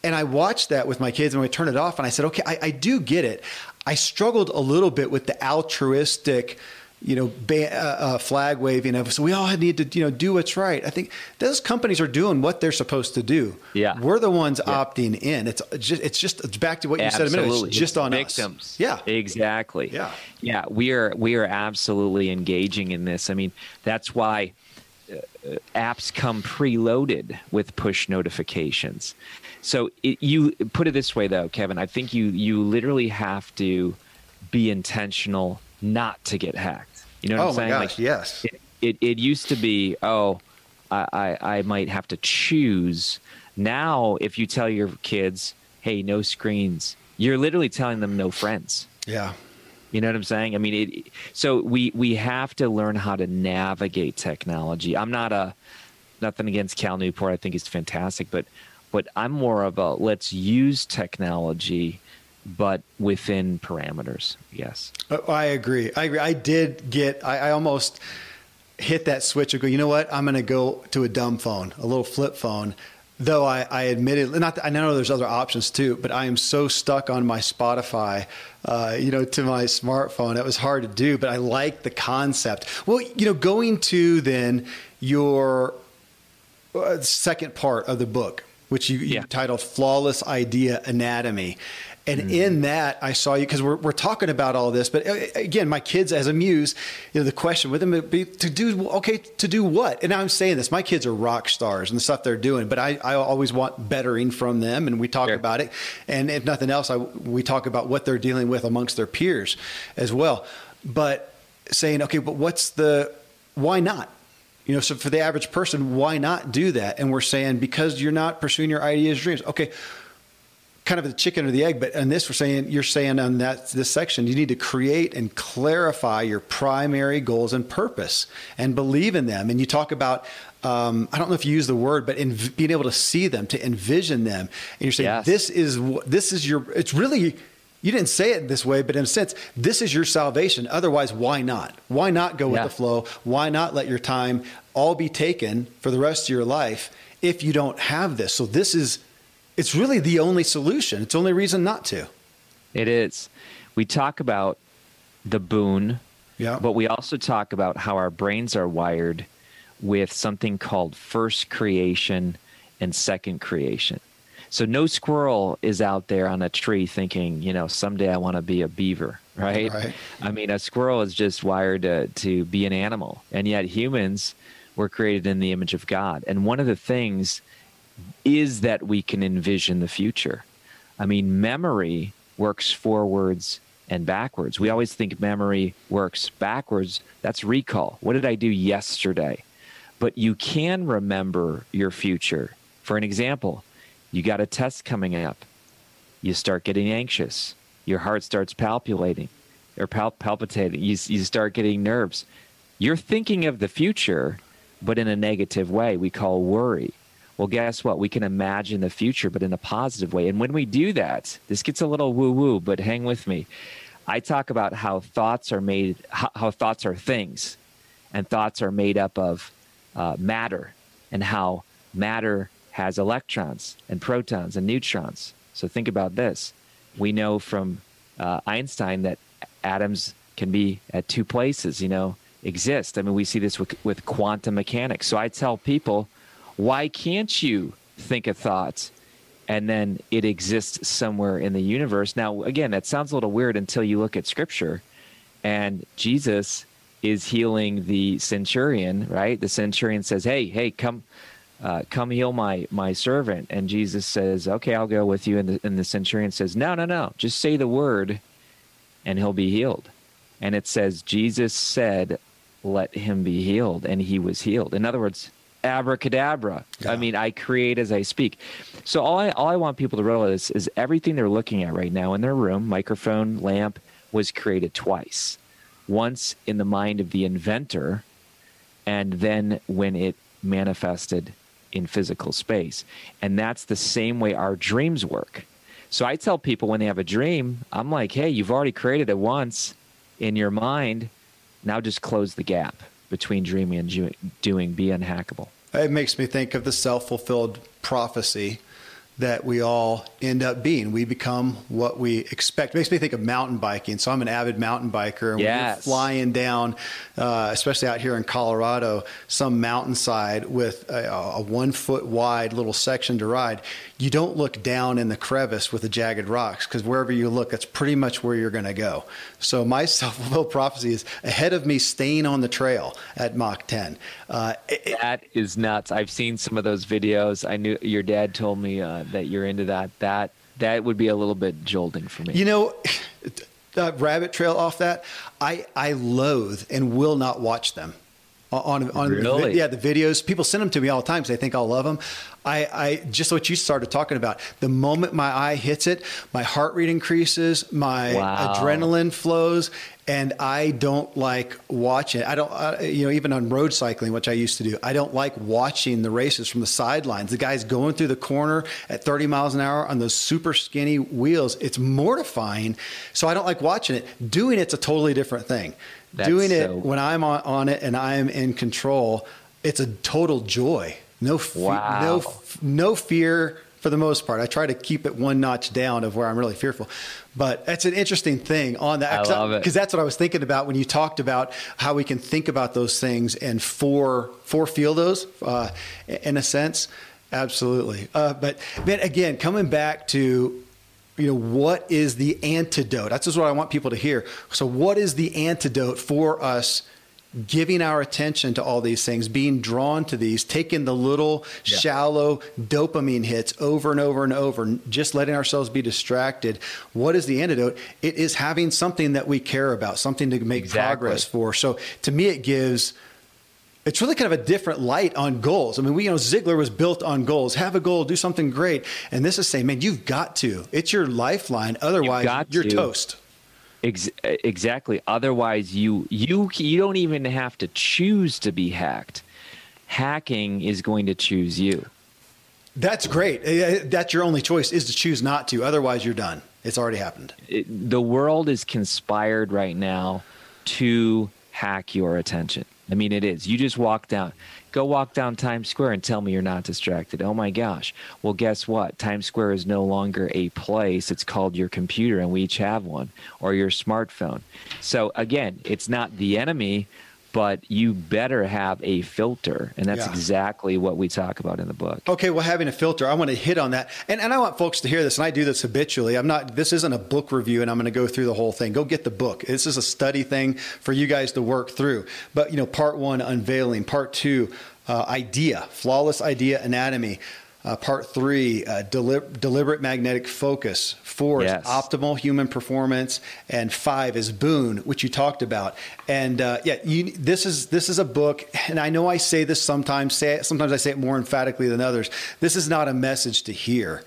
And i watched that with my kids and we turned it off and i said okay I, I do get it. I struggled a little bit with the altruistic you know ba- uh, uh, flag waving of so we all need to you know do what's right i think those companies are doing what they're supposed to do Yeah. we're the ones opting in it's just it's just it's back to what you said a minute ago. Absolutely. it's just on victims. us yeah exactly. Yeah. yeah. We are we are absolutely engaging in this. I mean, that's why uh, apps come preloaded with push notifications. So it, you put it this way, though, Kevin. I think you you literally have to be intentional not to get hacked. You know what oh I'm my saying? gosh Like, yes it, it, it used to be, oh, I, I, I might have to choose. Now, if you tell your kids, hey, no screens, you're literally telling them no friends. yeah You You know what I'm saying? I mean, it, so we we have to learn how to navigate technology. I'm not a nothing against Cal Newport. I think he's fantastic, but but I'm more of a let's use technology, but within parameters. Yes, oh, I agree. I agree. I did get. I, I almost hit that switch and go. You know what? I'm going to go to a dumb phone, a little flip phone though I, I admitted not that, I know there's other options too, but I am so stuck on my Spotify, uh, you know, to my smartphone. It was hard to do, but I like the concept. Well, you know, going to then your uh, second part of the book, which you, yeah. you titled "Flawless Idea Anatomy," And mm in that, I saw you because we're, we're talking about all this. But uh, again, my kids as a muse, you know, the question with them would be to do, okay, to do what? And I'm saying this, my kids are rock stars and the stuff they're doing, but I, I always want bettering from them. And we talk sure. about it. And if nothing else, I, we talk about what they're dealing with amongst their peers as well. But saying, okay, but what's the, why not? You know, so for the average person, why not do that? And we're saying because you're not pursuing your ideas, dreams. Okay, kind of the chicken or the egg, but on this, we're saying you're saying on that this section, you need to create and clarify your primary goals and purpose, and believe in them. And you talk about um, I don't know if you use the word, but in, being able to see them, to envision them, and you're saying yes. this is this is your. It's really you didn't say it this way, but in a sense, this is your salvation. Otherwise, why not? Why not go with the flow? Why not let your time all be taken for the rest of your life if you don't have this? So this is it's really the only solution. It's the only reason not to. It is. We talk about the boon, yeah. but we also talk about how our brains are wired with something called first creation and second creation. So no squirrel is out there on a tree thinking, you know, someday I want to be a beaver, right? right? I mean, a squirrel is just wired to, to be an animal. And yet humans were created in the image of God. And one of the things is that we can envision the future. I mean, memory works forwards and backwards. We always think memory works backwards. That's recall. What did I do yesterday? But you can remember your future. For an example, you got a test coming up. You start getting anxious. Your heart starts palpitating or pal- palpitating. You, you start getting nerves. You're thinking of the future, but in a negative way we call worry. Well, guess what? We can imagine the future, but in a positive way. And when we do that, this gets a little woo woo, but hang with me. I talk about how thoughts are made, how, how thoughts are things, and thoughts are made up of uh, matter, and how matter has electrons and protons and neutrons. So think about this. We know from uh, Einstein that atoms can be at two places, you know, exist. I mean, we see this with, with quantum mechanics. So I tell people, why can't you think a thought and then it exists somewhere in the universe? Now, again, that sounds a little weird until you look at scripture and Jesus is healing the centurion, right? The centurion says, "Hey, hey, come, uh, come heal my my servant." And Jesus says, "Okay, I'll go with you." And the, and the centurion says, "No, no, no, just say the word, and he'll be healed." And it says Jesus said, "Let him be healed," and he was healed. In other words, abracadabra. Yeah. I mean, I create as I speak. So all I all I want people to realize is everything they're looking at right now in their room, microphone, lamp, was created twice. Once in the mind of the inventor, and then when it manifested in physical space. And that's the same way our dreams work. So I tell people when they have a dream, I'm like, hey, you've already created it once in your mind. Now just close the gap between dreaming and doing be unhackable. It makes me think of the self fulfilled prophecy that we all end up being. We become what we expect. It makes me think of mountain biking. So I'm an avid mountain biker. And yes. flying down, uh, especially out here in Colorado, some mountainside with a, a, one foot wide little section to ride. You don't look down in the crevice with the jagged rocks because wherever you look, that's pretty much where you're going to go. So my self fulfilled prophecy is ahead of me staying on the trail at Mach 10. Uh, it, that is nuts. I've seen some of those videos. I knew your dad told me uh, that you're into that. That that would be a little bit jolting for me. You know, the rabbit trail off that, I I loathe and will not watch them. On, on really? the, yeah the videos people send them to me all the time because they think I'll love them. I, I just what you started talking about. The moment my eye hits it, my heart rate increases, my wow. adrenaline flows, and I don't like watching. I don't, uh, you know, even on road cycling, which I used to do, I don't like watching the races from the sidelines. The guys going through the corner at 30 miles an hour on those super skinny wheels. It's mortifying. So I don't like watching it. Doing it's a totally different thing. That's Doing it so... when I'm on, on it and I'm in control, it's a total joy. No, fe- wow. no, no fear for the most part. I try to keep it one notch down of where I'm really fearful. But that's an interesting thing on that. Because that's what I was thinking about when you talked about how we can think about those things and for for feel those uh, in a sense. Absolutely. Uh, but man, again, coming back to you know what is the antidote? That's just what I want people to hear. So, what is the antidote for us? giving our attention to all these things, being drawn to these, taking the little yeah. shallow dopamine hits over and over and over, just letting ourselves be distracted. What is the antidote? It is having something that we care about, something to make exactly. progress for. So to me, it gives. It's really kind of a different light on goals. I mean, we, you know, Ziglar was built on goals. Have a goal, do something great. And this is saying, man, you've got to. It's your lifeline. Otherwise, you're to. toast. Ex- exactly. Otherwise, you you you don't even have to choose to be hacked. Hacking is going to choose you. That's great. Uh, that's your only choice is to choose not to. Otherwise, you're done. It's already happened. It, the world is conspired right now to hack your attention. I mean, it is. You just walk down. Go walk down Times Square and tell me you're not distracted. Oh my gosh. Well, guess what? Times Square is no longer a place. It's called your computer, and we each have one, or your smartphone. So, again, it's not the enemy, but you better have a filter. And that's yeah. exactly what we talk about in the book. Okay, well, having a filter, I want to hit on that. And, and I want folks to hear this, and I do this habitually. I'm not, this isn't a book review, and I'm going to go through the whole thing. Go get the book. This is a study thing for you guys to work through. But, you know, part one, unveiling, part two, uh, idea, flawless idea anatomy. Uh, part three, uh, deli- deliberate magnetic focus. Four yes. is optimal human performance, and five is boon, which you talked about. And uh, yeah, you, this is this is a book, and I know I say this sometimes. Say it, sometimes I say it more emphatically than others. This is not a message to hear.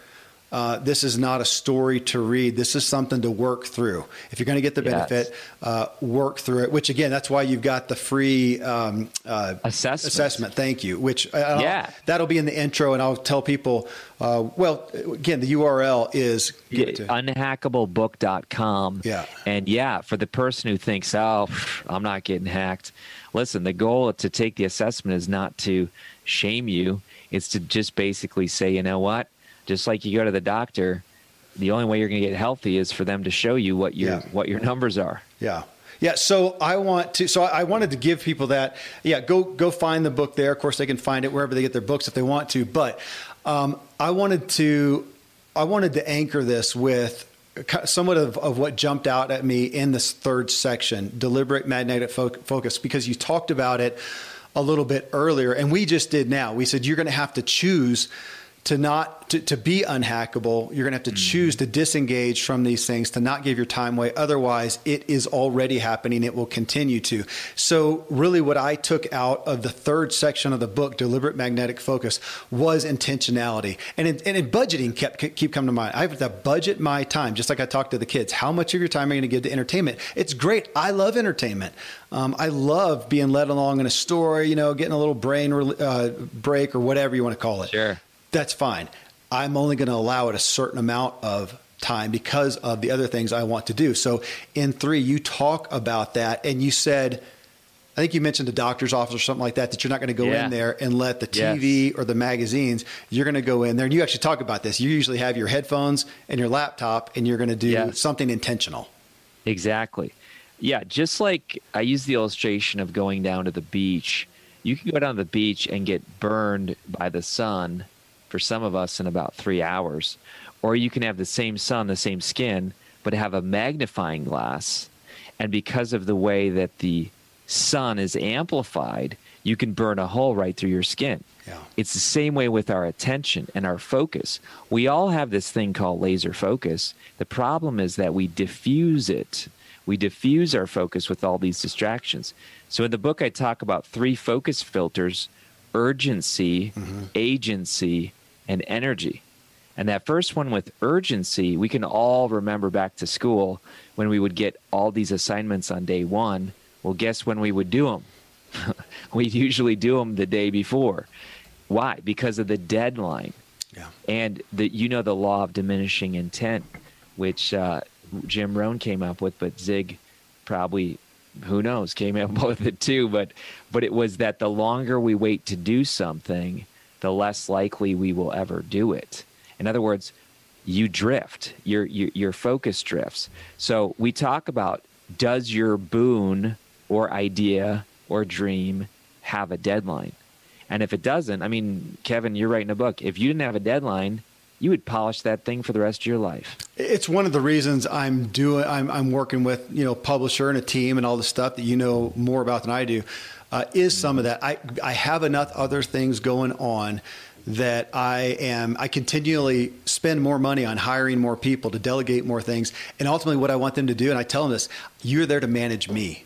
Uh, this is not a story to read. This is something to work through. If you're going to get the benefit, yes. uh, work through it. Which again, that's why you've got the free um, uh, assessment. Assessment. Thank you. Which uh, yeah, that'll be in the intro, and I'll tell people. Uh, well, again, the URL is yeah, unhackablebook.com. Yeah, and yeah, for the person who thinks, "Oh, I'm not getting hacked," listen. The goal to take the assessment is not to shame you. It's to just basically say, you know what just like you go to the doctor, the only way you're going to get healthy is for them to show you what your yeah. what your numbers are. Yeah. Yeah, so I want to. So I wanted to give people that. Yeah, go go find the book there. Of course, they can find it wherever they get their books if they want to. But um, I wanted to. I wanted to anchor this with somewhat of, of what jumped out at me in this third section, deliberate magnetic fo- focus, because you talked about it a little bit earlier, and we just did now. We said you're going to have to choose to not to, to be unhackable you're going to have to mm-hmm. choose to disengage from these things to not give your time away. Otherwise it is already happening. It will continue to. So really what i took out of the third section of the book deliberate magnetic focus was intentionality. And in, and in budgeting kept keep coming to mind. I have to budget my time just like i talked to the kids. How much of your time are you going to give to entertainment? It's great. I love entertainment. Um, i love being led along in a story you know getting a little brain uh, break or whatever you want to call it. Sure that's fine. I'm only going to allow it a certain amount of time because of the other things I want to do. So in three, you talk about that and you said, I think you mentioned a doctor's office or something like that, that you're not going to go yeah. in there and let the TV yes. or the magazines, you're going to go in there and you actually talk about this. You usually have your headphones and your laptop and you're going to do yes. something intentional. Exactly. Yeah. Just like I use the illustration of going down to the beach, you can go down to the beach and get burned by the sun for some of us in about three hours. Or you can have the same sun, the same skin, but have a magnifying glass. And because of the way that the sun is amplified, you can burn a hole right through your skin. Yeah. It's the same way with our attention and our focus. We all have this thing called laser focus. The problem is that we diffuse it. We diffuse our focus with all these distractions. So in the book, I talk about three focus filters urgency, mm-hmm. agency, and energy. And that first one with urgency, we can all remember back to school when we would get all these assignments on day one. Well, guess when we would do them? We'd usually do them the day before. Why? Because of the deadline. Yeah. And the, you know the law of diminishing intent, which uh, Jim Rohn came up with, but Zig probably, who knows, came up with it too. But but it was that the longer we wait to do something, the less likely we will ever do it. In other words, you drift. Your your, your focus drifts. So we talk about does your boon or idea or dream have a deadline? And if it doesn't, I mean, Kevin, you're writing a book. If you didn't have a deadline, you would polish that thing for the rest of your life. It's one of the reasons I'm doing. I'm, I'm working with you know publisher and a team and all the stuff that you know more about than I do. Uh, is some of that. I I have enough other things going on that I am I continually spend more money on hiring more people to delegate more things. And ultimately what I want them to do and I tell them this you're there to manage me.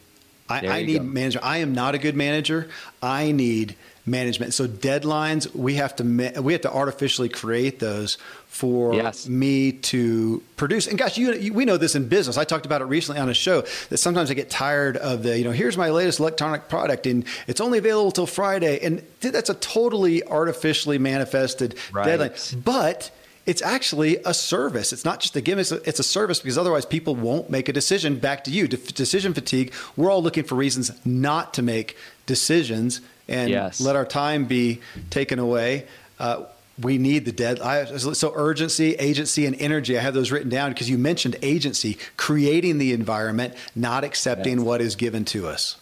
I, I need manager. I am not a good manager. I need management. So deadlines, we have to we have to artificially create those for yes. me to produce. And gosh, you, you, we know this in business. I talked about it recently on a show that sometimes I get tired of the you know here's my latest electronic product and it's only available till Friday, and that's a totally artificially manifested right. deadline. But it's actually a service. It's not just a gimmick, it's a service because otherwise people won't make a decision. Back to you, decision fatigue. We're all looking for reasons not to make decisions and yes. let our time be taken away. Uh, we need the dead. I, so urgency, agency, and energy. I have those written down because you mentioned agency, creating the environment, not accepting yes. what is given to us.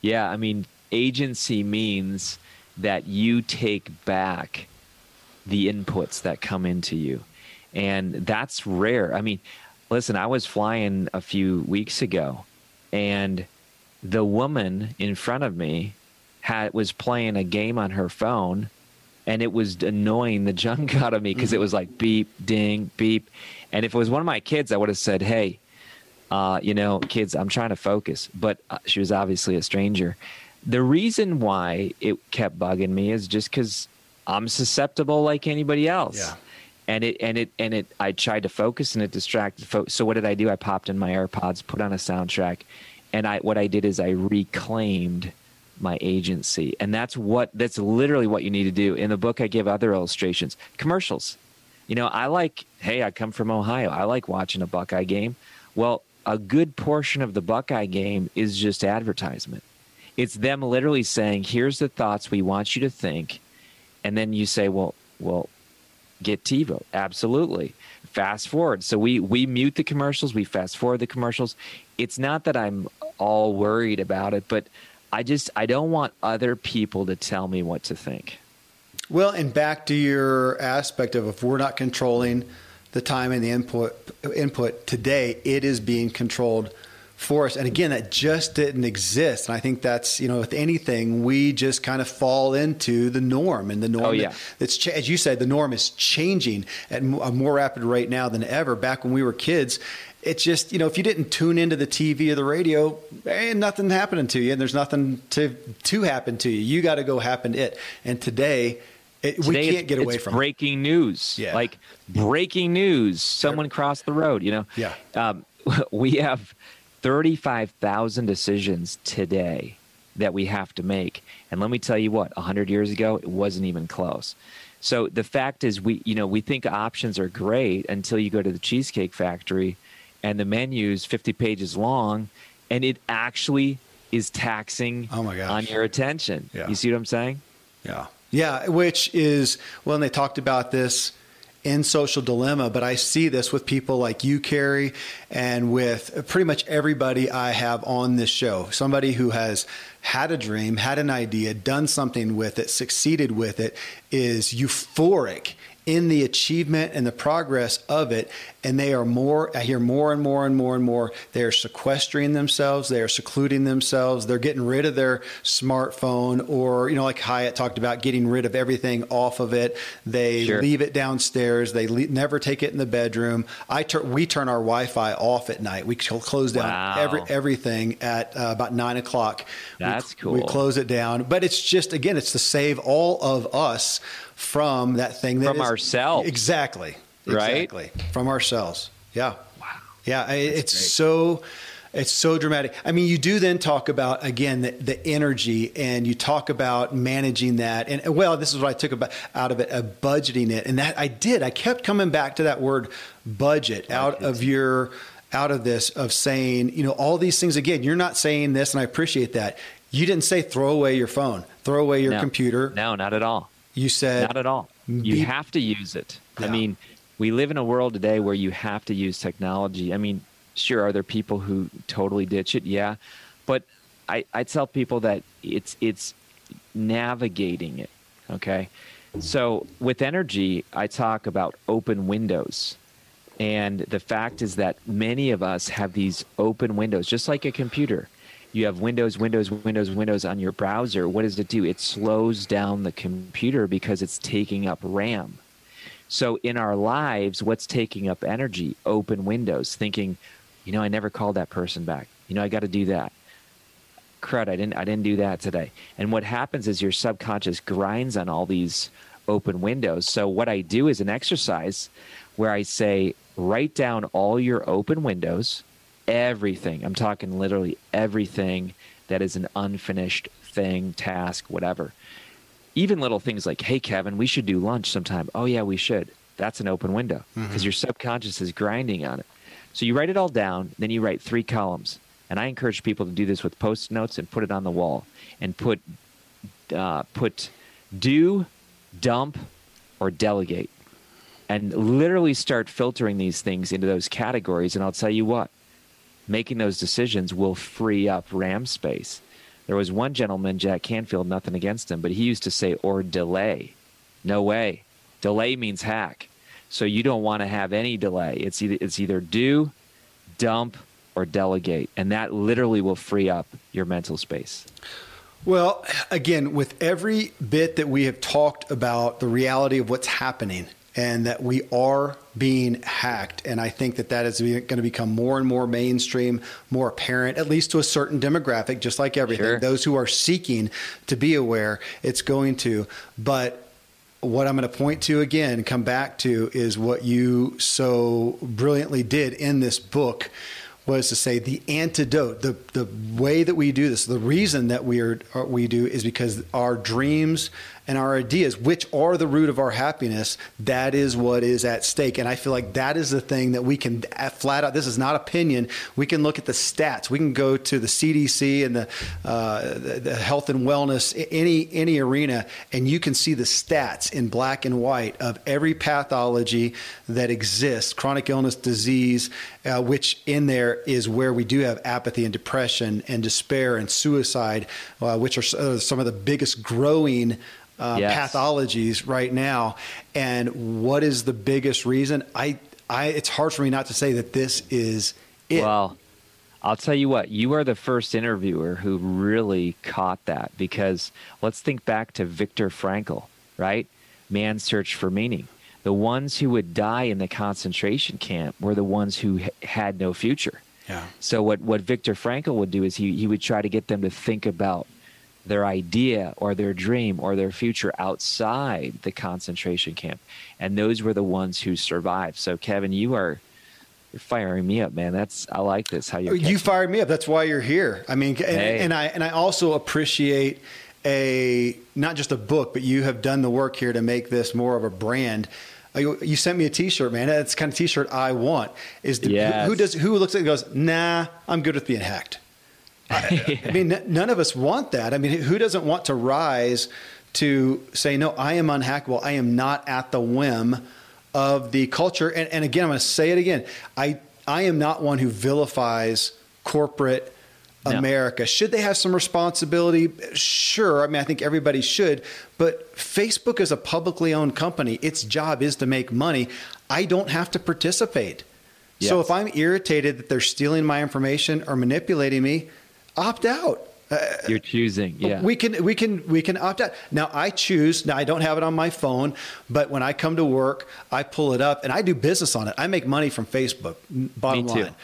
Yeah, I mean, agency means that you take back the inputs that come into you, and that's rare. I mean, listen, I was flying a few weeks ago, and the woman in front of me had was playing a game on her phone and it was annoying. The junk out of me because it was like beep ding beep. And if it was one of my kids i would have said hey uh, you know kids i'm trying to focus. But uh, she was obviously a stranger. The reason why it kept bugging me is just because i'm susceptible like anybody else. Yeah. And it and it and it i tried to focus and it distracted fo- so what did i do? I popped in my airpods put on a soundtrack and i what i did is i reclaimed my agency. And that's what that's literally what you need to do. In the book I give other illustrations. Commercials. You know, I like, hey, I come from Ohio. I like watching a Buckeye game. Well, a good portion of the Buckeye game is just advertisement. It's them literally saying, here's the thoughts we want you to think. And then you say, well, well, get TiVo. Absolutely. Fast forward. So we we mute the commercials, we fast forward the commercials. It's not that I'm all worried about it, but I just I don't want other people to tell me what to think. Well, and back to your aspect of if we're not controlling the time and the input input today, it is being controlled for us. And again, that just didn't exist. And I think that's, you know, with anything, we just kind of fall into the norm. And the norm, oh, yeah. that's, as you said, the norm is changing at a more rapid rate now than ever. Back when we were kids, it's just you know if you didn't tune into the TV or the radio, ain't nothing happening to you, and there's nothing to to happen to you. You got to go happen to it. And today, it, today we can't get away from it. breaking news. Yeah. like breaking news. Someone crossed the road. You know. Yeah. Um, we have thirty five thousand decisions today that we have to make, and let me tell you what, hundred years ago, it wasn't even close. So the fact is, we you know we think options are great until you go to the Cheesecake Factory and the menu is 50 pages long and it actually is taxing oh my gosh. on your attention. Yeah. You see what I'm saying? Yeah. Yeah, which is well, they talked about this in social dilemma, but I see this with people like you, Kary, and with pretty much everybody I have on this show. Somebody who has had a dream, had an idea, done something with it, succeeded with it, is euphoric in the achievement and the progress of it. And they are more, I hear more and more and more and more, they are sequestering themselves, they are secluding themselves, they're getting rid of their smartphone, or, you know, like Hyatt talked about, getting rid of everything off of it. They sure. leave it downstairs, they le- never take it in the bedroom. I tur- we turn our Wi Fi off at night. We close down wow. every, everything at uh, about nine o'clock. That's we, cool. We close it down. But it's just, again, it's to save all of us from that thing that from is, ourselves. Exactly. Right? Exactly. From ourselves. Yeah. Wow. Yeah. I- it's great. so it's so dramatic. I mean, you do then talk about again the, the energy, and you talk about managing that. And well, this is what I took about out of it, uh, budgeting it, and that I did. I kept coming back to that word budget out of your out of this of saying, you know, all these things again. You're not saying this, and I appreciate that. You didn't say throw away your phone, throw away your No. computer. No, not at all. You said Not at all. You be- have to use it. I mean, we live in a world today where you have to use technology. I mean, sure, are there people who totally ditch it? Yeah, but I, I tell people that it's it's navigating it. Okay, so with energy, I talk about open windows. And the fact is that many of us have these open windows, just like a computer. You have Windows, Windows, Windows, Windows on your browser. What does it do? It slows down the computer because it's taking up RAM. So in our lives, what's taking up energy? Open windows, thinking, you know, I never called that person back. You know, I got to do that. Crud, I didn't I didn't do that today. And what happens is your subconscious grinds on all these open windows. So what I do is an exercise where I say, write down all your open windows, everything. I'm talking literally everything that is an unfinished thing, task, whatever even little things like, hey, Kevin, we should do lunch sometime. Oh, yeah, we should. That's an open window because your subconscious is grinding on it. So you write it all down, then you write three columns. And I encourage people to do this with post notes and put it on the wall and put, uh, put do, dump, or delegate. And literally start filtering these things into those categories. And I'll tell you what, making those decisions will free up RAM space. There was one gentleman, Jack Canfield, nothing against him, but he used to say, or delay. No way. Delay means hack. So you don't want to have any delay. It's either, it's either do, dump, or delegate. And that literally will free up your mental space. Well, again, with every bit that we have talked about the reality of what's happening and that we are being hacked, and I think that that is going to become more and more mainstream, more apparent, at least to a certain demographic, just like everything. Sure. Those who are seeking to be aware, it's going to. But what I'm going to point to again, come back to, is what you so brilliantly did in this book was to say the antidote, the the way that we do this, the reason that we are we do is because our dreams and our ideas, which are the root of our happiness, that is what is at stake. And I feel like that is the thing that we can flat out. This is not opinion. We can look at the stats. We can go to the CDC and the uh, the, the health and wellness any any arena, and you can see the stats in black and white of every pathology that exists, chronic illness, disease, uh, which in there is where we do have apathy and depression and despair and suicide, uh, which are uh, some of the biggest growing. Uh, Yes. pathologies right now, and what is the biggest reason? I, I, it's hard for me not to say that this is it. Well, I'll tell you what, you are the first interviewer who really caught that because let's think back to Viktor Frankl, right? Man's search for meaning. The ones who would die in the concentration camp were the ones who h- had no future. yeah, So what, what Viktor Frankl would do is he, he would try to get them to think about their idea or their dream or their future outside the concentration camp. And those were the ones who survived. So Kevin, you are you're firing me up, man. That's I like this how you're oh, you fired me up. That's why you're here. I mean, and, Hey. and I and I also appreciate a not just a book, but you have done the work here to make this more of a brand. You you sent me a T-shirt, man. That's the kind of T-shirt I want. Is the, who, who does who looks at it and goes, nah, I'm good with being hacked. I, I mean, n- none of us want that. I mean, who doesn't want to rise to say, no, I am unhackable. I am not at the whim of the culture. And, and again, I'm going to say it again. I, I am not one who vilifies corporate No. America. Should they have some responsibility? Sure. I mean, I think everybody should. But Facebook is a publicly owned company. Its job is to make money. I don't have to participate. So if I'm irritated that they're stealing my information or manipulating me, opt out. Uh, you're choosing, yeah. We can we can we can opt out. Now I choose. Now I don't have it on my phone, but when I come to work, I pull it up and I do business on it. I make money from Facebook. Bottom Me too. line.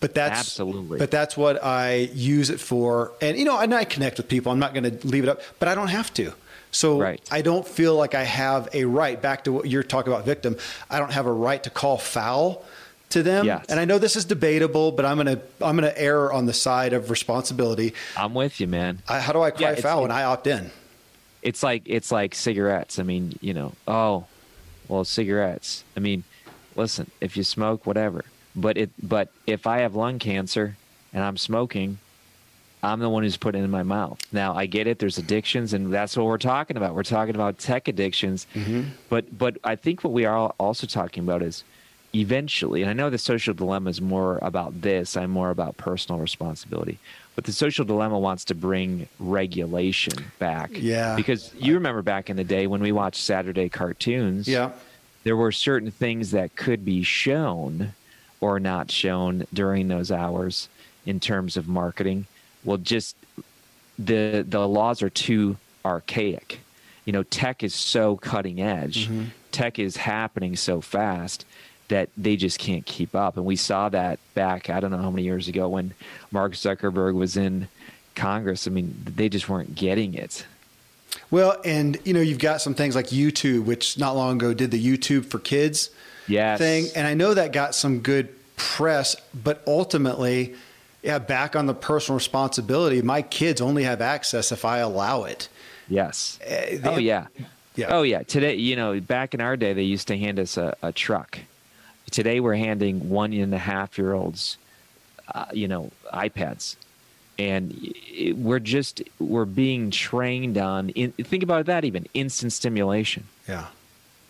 But that's Absolutely. But that's what I use it for. And you know, and I connect with people. I'm not going to leave it up, but I don't have to. So Right. I don't feel like I have a right. Back to what you're talking about, victim. I don't have a right to call foul to them. Yes. And I know this is debatable, but I'm gonna I'm gonna err on the side of responsibility. I'm with you, man. I, how do I cry Yeah, foul when I opt in? it's like it's like cigarettes. I mean, you know, oh, well, cigarettes. I mean, listen, if you smoke, whatever. But it, but if I have lung cancer and I'm smoking, I'm the one who's putting it in my mouth. Now I get it. There's addictions, and that's what we're talking about. We're talking about tech addictions. Mm-hmm. But but I think what we are also talking about is eventually, and I know the social dilemma is more about this. I'm more about personal responsibility. But the social dilemma wants to bring regulation back. Yeah. Because you remember back in the day when we watched Saturday cartoons Yeah. there were certain things that could be shown or not shown during those hours in terms of marketing. Well, just the the laws are too archaic. You know, tech is so cutting edge. Mm-hmm. Tech is happening so fast that they just can't keep up. And we saw that back I don't know how many years ago when Mark Zuckerberg was in Congress. I mean, they just weren't getting it. Well, and you know, you've got some things like YouTube, which not long ago did the YouTube for kids Yes. thing, and I know that got some good press, but ultimately, yeah, back on the personal responsibility. My kids only have access if I allow it. Yes. Uh, oh have- yeah. Yeah. Oh yeah. Today, you know, back in our day, they used to hand us a, a truck. Today, we're handing one and a half year olds, uh, you know, iPads, and it, we're just we're being trained on. In, think about that. Even instant stimulation. Yeah.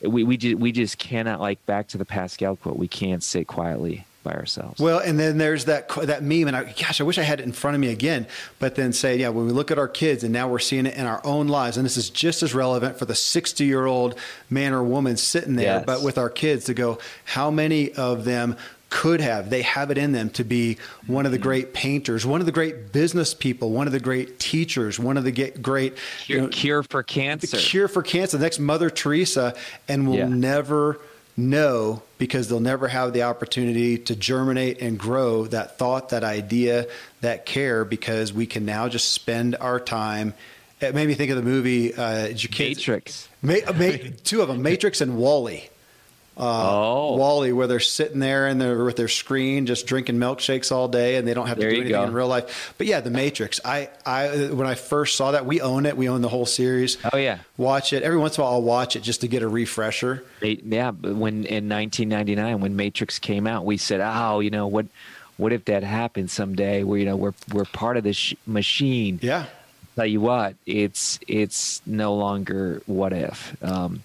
We we just we just cannot like back to the Pascal quote. We can't sit quietly by ourselves. Well, and then there's that that meme, and I, gosh, I wish I had it in front of me again. But then say, yeah, when we look at our kids, and now we're seeing it in our own lives, and this is just as relevant for the 60 year old man or woman sitting there, Yes. but with our kids to go, how many of them could have, they have it in them to be one of the great painters, one of the great business people, one of the great teachers, one of the great you cure, know, cure for the cancer. cure for cancer, the next Mother Teresa, and will Yeah. never know because they'll never have the opportunity to germinate and grow that thought, that idea, that care because we can now just spend our time. It made me think of the movie uh, did your kids- Matrix. Ma- ma- two of them, Matrix and WALL-E. Oh, WALL-E, where they're sitting there and they're with their screen, just drinking milkshakes all day, and they don't have to do anything go. in real life. But yeah, The Matrix. I, I, when I first saw that, we own it. We own the whole series. Oh, yeah. watch it every once in a while. I'll watch it just to get a refresher. Yeah, when in 1999 when Matrix came out, we said, "Oh, you know what? What if that happens someday? Where you know we're we're part of this sh- machine." Yeah, Tell you what, it's it's no longer what if. Um,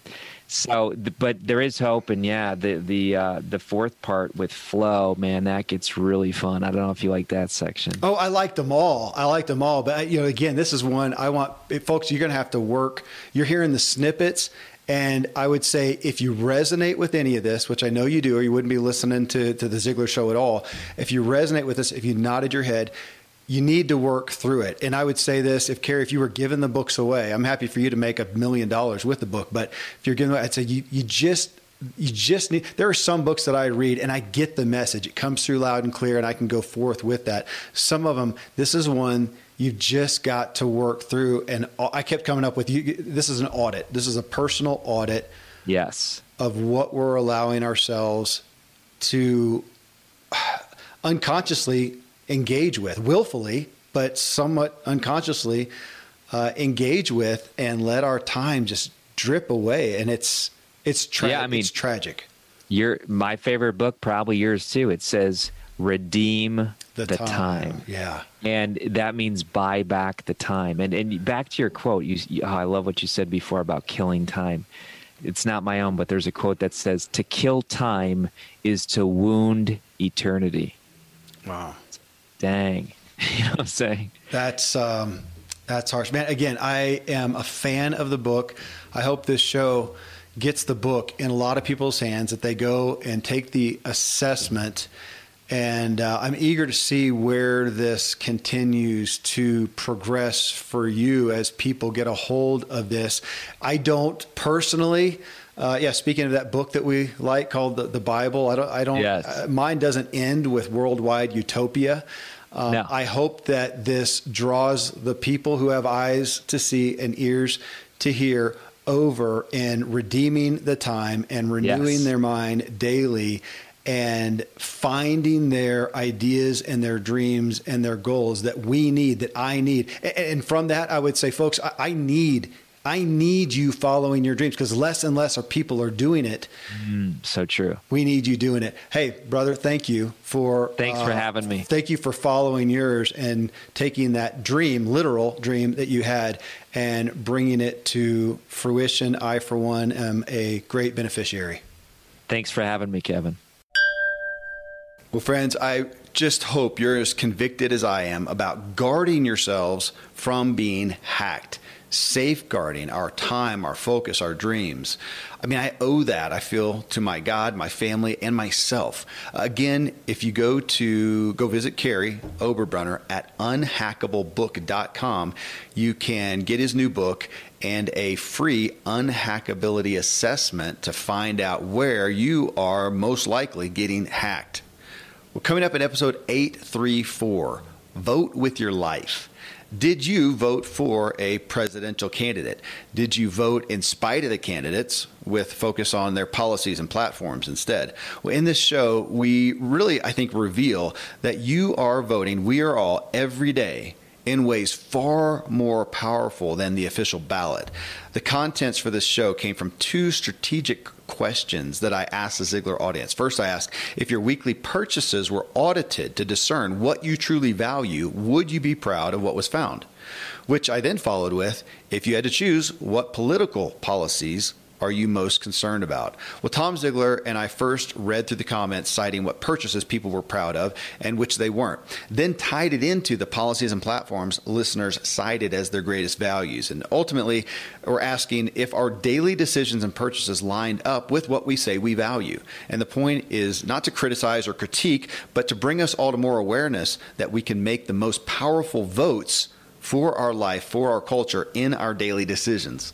so, but there is hope, and yeah, the the uh, the fourth part with flow, man, that gets really fun. I don't know if you like that section. Oh, I liked them all. I liked them all. But you know, again, this is one I want, folks. You're going to have to work. You're hearing the snippets, and I would say if you resonate with any of this, which I know you do, or you wouldn't be listening to to the Ziglar Show at all. If you resonate with this, if you nodded your head. You need to work through it. And I would say this if Kary, if you were giving the books away, I'm happy for you to make a million dollars with the book. But if you're giving away, I'd say you, you just you just need there are some books that i read and i get the message it comes through loud and clear and i can go forth with that some of them this is one you've just got to work through and i kept coming up with you this is an audit this is a personal audit Yes, of what we're allowing ourselves to unconsciously engage with willfully but somewhat unconsciously uh, engage with and let our time just drip away. And it's it's tra- Yeah, I mean- it's tragic. your my favorite book, probably yours too. It says redeem the, the time. time. yeah. And that means buy back the time. And and back to your quote you, you oh, i love what you said before about killing time. It's not my own but there's a quote that says to kill time is to wound eternity. Wow dang you know what i'm saying That's um, that's harsh, man. Again, I am a fan of the book. I hope this show gets the book in a lot of people's hands that they go and take the assessment. And uh, I'm eager to see where this continues to progress for you as people get a hold of this. I don't personally. Uh, yeah, speaking of that book that we like called the, the Bible, I don't. I don't. Yes. uh, mine doesn't end with worldwide utopia. Um, No. I hope that this draws the people who have eyes to see and ears to hear over in redeeming the time and renewing yes. their mind daily and finding their ideas and their dreams and their goals that we need, that I need. And from that, I would say, folks, I need I need you following your dreams because less and less are people are doing it. Mm, so true. We need you doing it. Hey, brother, thank you for thanks uh, for having me. Thank you for following yours and taking that dream, literal dream that you had, and bringing it to fruition. I, for one, am a great beneficiary. Thanks for having me, Kevin. Well, friends, I just hope you're as convicted as I am about guarding yourselves from being hacked safeguarding our time, our focus, our dreams. I mean, I owe that, I feel, to my God, my family, and myself. Again, if you go to go visit Kary Oberbrunner at unhackablebook.com, you can get his new book and a free unhackability assessment to find out where you are most likely getting hacked. We're coming up in episode 834 Vote with Your Life. Did you vote for a presidential candidate? Did you vote in spite of the candidates with focus on their policies and platforms instead? Well, in this show, we really, I think, reveal that you are voting, we are all, every day in ways far more powerful than the official ballot. The contents for this show came from two strategic questions that I asked the Ziglar audience. First, I asked if your weekly purchases were audited to discern what you truly value, would you be proud of what was found? Which I then followed with if you had to choose, what political policies are you most concerned about? Well, Tom Ziglar and I first read through the comments citing what purchases people were proud of and which they weren't, then tied it into the policies and platforms listeners cited as their greatest values. And ultimately, we're asking if our daily decisions and purchases lined up with what we say we value. And the point is not to criticize or critique, but to bring us all to more awareness that we can make the most powerful votes for our life, for our culture, in our daily decisions.